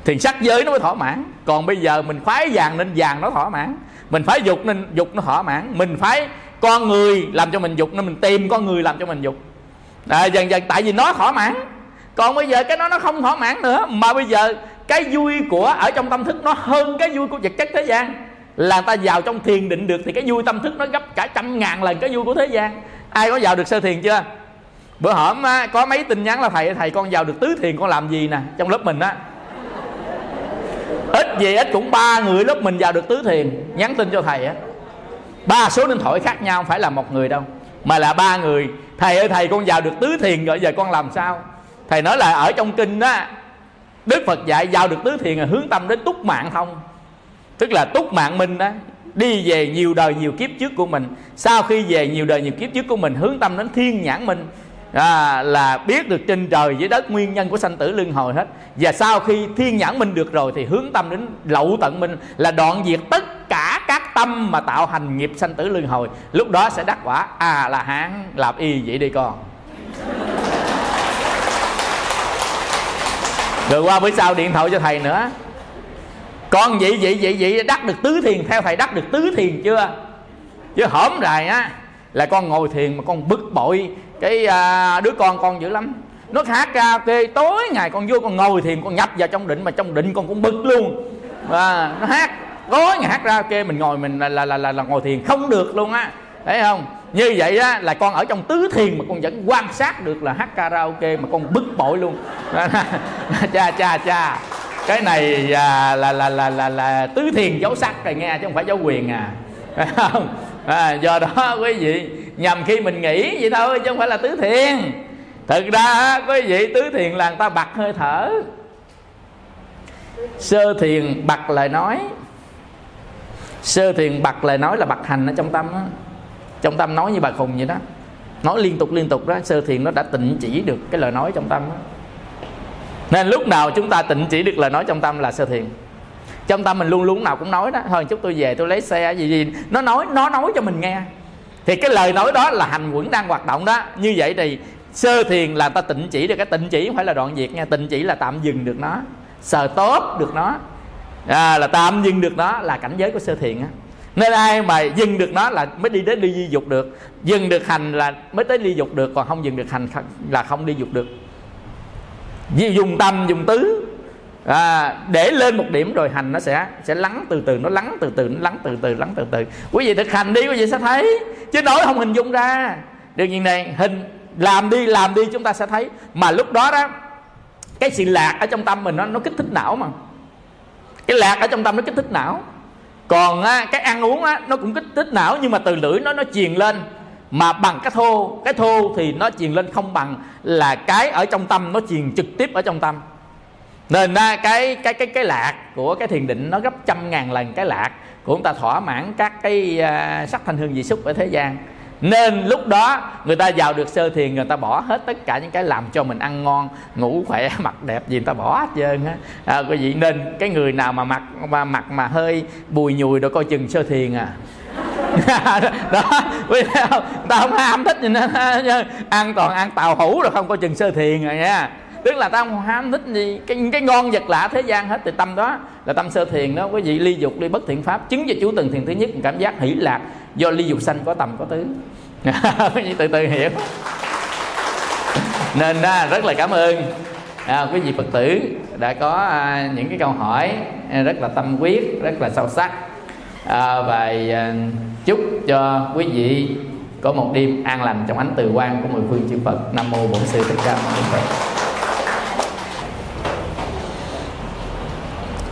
Thiền sắc giới nó mới thỏa mãn. Còn bây giờ mình phái vàng nên vàng nó thỏa mãn. Mình phái dục nên dục nó thỏa mãn. Mình phái con người làm cho mình dục nên mình tìm con người làm cho mình dục. À, dần dần tại vì nó thỏa mãn. Còn bây giờ cái nó nó không thỏa mãn nữa. Mà bây giờ cái vui của ở trong tâm thức nó hơn cái vui của vật chất thế gian. Là ta vào trong thiền định được thì cái vui tâm thức nó gấp cả trăm ngàn lần cái vui của thế gian. Ai có vào được sơ thiền chưa? Bữa hổm á, có mấy tin nhắn là thầy thầy con vào được tứ thiền con làm gì nè? Trong lớp mình á. Ít gì ít cũng ba người lớp mình vào được tứ thiền. Nhắn tin cho thầy á. Ba số điện thoại khác nhau không phải là một người đâu mà là ba người. Thầy ơi thầy con vào được tứ thiền rồi giờ con làm sao? Thầy nói là ở trong kinh á đức phật dạy vào được tứ thiền là hướng tâm đến túc mạng thông tức là túc mạng minh đó đi về nhiều đời nhiều kiếp trước của mình. Sau khi về nhiều đời nhiều kiếp trước của mình hướng tâm đến thiên nhãn minh à, là biết được trên trời dưới đất nguyên nhân của sanh tử luân hồi hết. Và sau khi thiên nhãn minh được rồi thì hướng tâm đến lậu tận minh là đoạn diệt tất cả các tâm mà tạo hành nghiệp sanh tử luân hồi. Lúc đó sẽ đắc quả à là hán làm y vậy đi con. Rồi qua bữa sau điện thoại cho thầy nữa. Con vậy vậy vậy vậy đắc được tứ thiền theo thầy đắc được tứ thiền chưa? Chứ hổm rồi á là con ngồi thiền mà con bực bội. Cái à, đứa con con dữ lắm. Nó hát ra karaoke tối ngày con vô con ngồi thiền con nhập vào trong định mà trong định con cũng bực luôn. Và nó hát tối ngày hát ra karaoke mình ngồi mình là là là, là, là ngồi thiền không được luôn á. Thấy không? Như vậy á là con ở trong tứ thiền mà con vẫn quan sát được là hát karaoke mà con bức bội luôn. Cha cha cha. Cái này à, là, là là là là tứ thiền dấu sắc rồi nghe chứ không phải dấu quyền à. Không? À, do đó quý vị nhầm khi mình nghĩ vậy thôi chứ không phải là tứ thiền. Thực ra quý vị tứ thiền là người ta bật hơi thở. Sơ thiền bật lời nói. Sơ thiền bật lời nói là bật hành ở trong tâm đó trong tâm nói như bà khùng vậy đó. Nói liên tục liên tục đó. Sơ thiền nó đã tịnh chỉ được cái lời nói trong tâm đó. Nên lúc nào chúng ta tịnh chỉ được lời nói trong tâm là sơ thiền. Trong tâm mình luôn luôn nào cũng nói đó. Thôi chút tôi về tôi lấy xe gì gì. Nó nói nó nói cho mình nghe. Thì cái lời nói đó là hành quẩn đang hoạt động đó. Như vậy thì sơ thiền là ta tịnh chỉ được. Cái tịnh chỉ không phải là đoạn diệt nha. Tịnh chỉ là tạm dừng được nó. Sờ tốt được nó. À, là tạm dừng được nó là cảnh giới của sơ thiền á nên ai mà dừng được nó là mới đi đến đi di dục được. Dừng được hành là mới tới đi dục được còn không dừng được hành là không đi dục được. Dùng tâm dùng tứ à, để lên một điểm rồi hành nó sẽ sẽ lắng từ từ nó lắng từ từ nó lắng từ từ lắng từ từ. Quý vị thực hành đi quý vị sẽ thấy. Chứ nói không hình dung ra. Đương nhiên này hình làm đi làm đi chúng ta sẽ thấy. Mà lúc đó đó cái sự lạc ở trong tâm mình nó nó kích thích não mà. Cái lạc ở trong tâm nó kích thích não còn á, cái ăn uống á, nó cũng kích thích não nhưng mà từ lưỡi nó nó truyền lên. Mà bằng cái thô cái thô thì nó truyền lên không bằng là cái ở trong tâm nó truyền trực tiếp ở trong tâm. Nên ra cái cái cái cái lạc của cái thiền định nó gấp trăm ngàn lần cái lạc của chúng ta thỏa mãn các cái uh, sắc thanh hương vị xúc ở thế gian nên lúc đó người ta vào được sơ thiền người ta bỏ hết tất cả những cái làm cho mình ăn ngon ngủ khỏe mặt đẹp gì người ta bỏ hết trơn á. À, quý vị nên cái người nào mà mặt mà mặt mà hơi bùi nhùi rồi coi chừng sơ thiền à. Đó quý vị không? Ta không ham thích gì nữa ăn toàn ăn tàu hủ rồi không coi chừng sơ thiền rồi nha. Tức là ta không ham thích gì cái cái ngon vật lạ thế gian hết thì tâm đó là tâm sơ thiền đó. Quý vị ly dục ly bất thiện pháp chứng cho chú từng thiền thứ nhất cảm giác hỷ lạc do ly dục sanh có tầm có tứ. Quý vị từ từ hiểu. Nên đó, rất là cảm ơn. À, quý vị phật tử đã có à, những cái câu hỏi à, rất là tâm quyết rất là sâu sắc. À, và à, chúc cho quý vị có một đêm an lành trong ánh từ quan của mười phương chư Phật. Nam mô Bổn sư Thích Ca Mâu Ni Phật.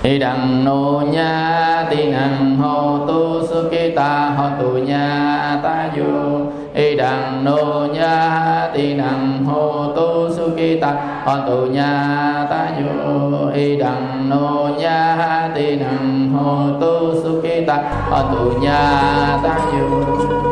Y đằng nô nha ti năng hô tu su ki ta hô tu nha ta du. Y đằng nô nha ti năng hô tu su ki ta hô tu nha ta du. Y đằng nô nha ti năng hô tu su ki ta hô tu nha ta du.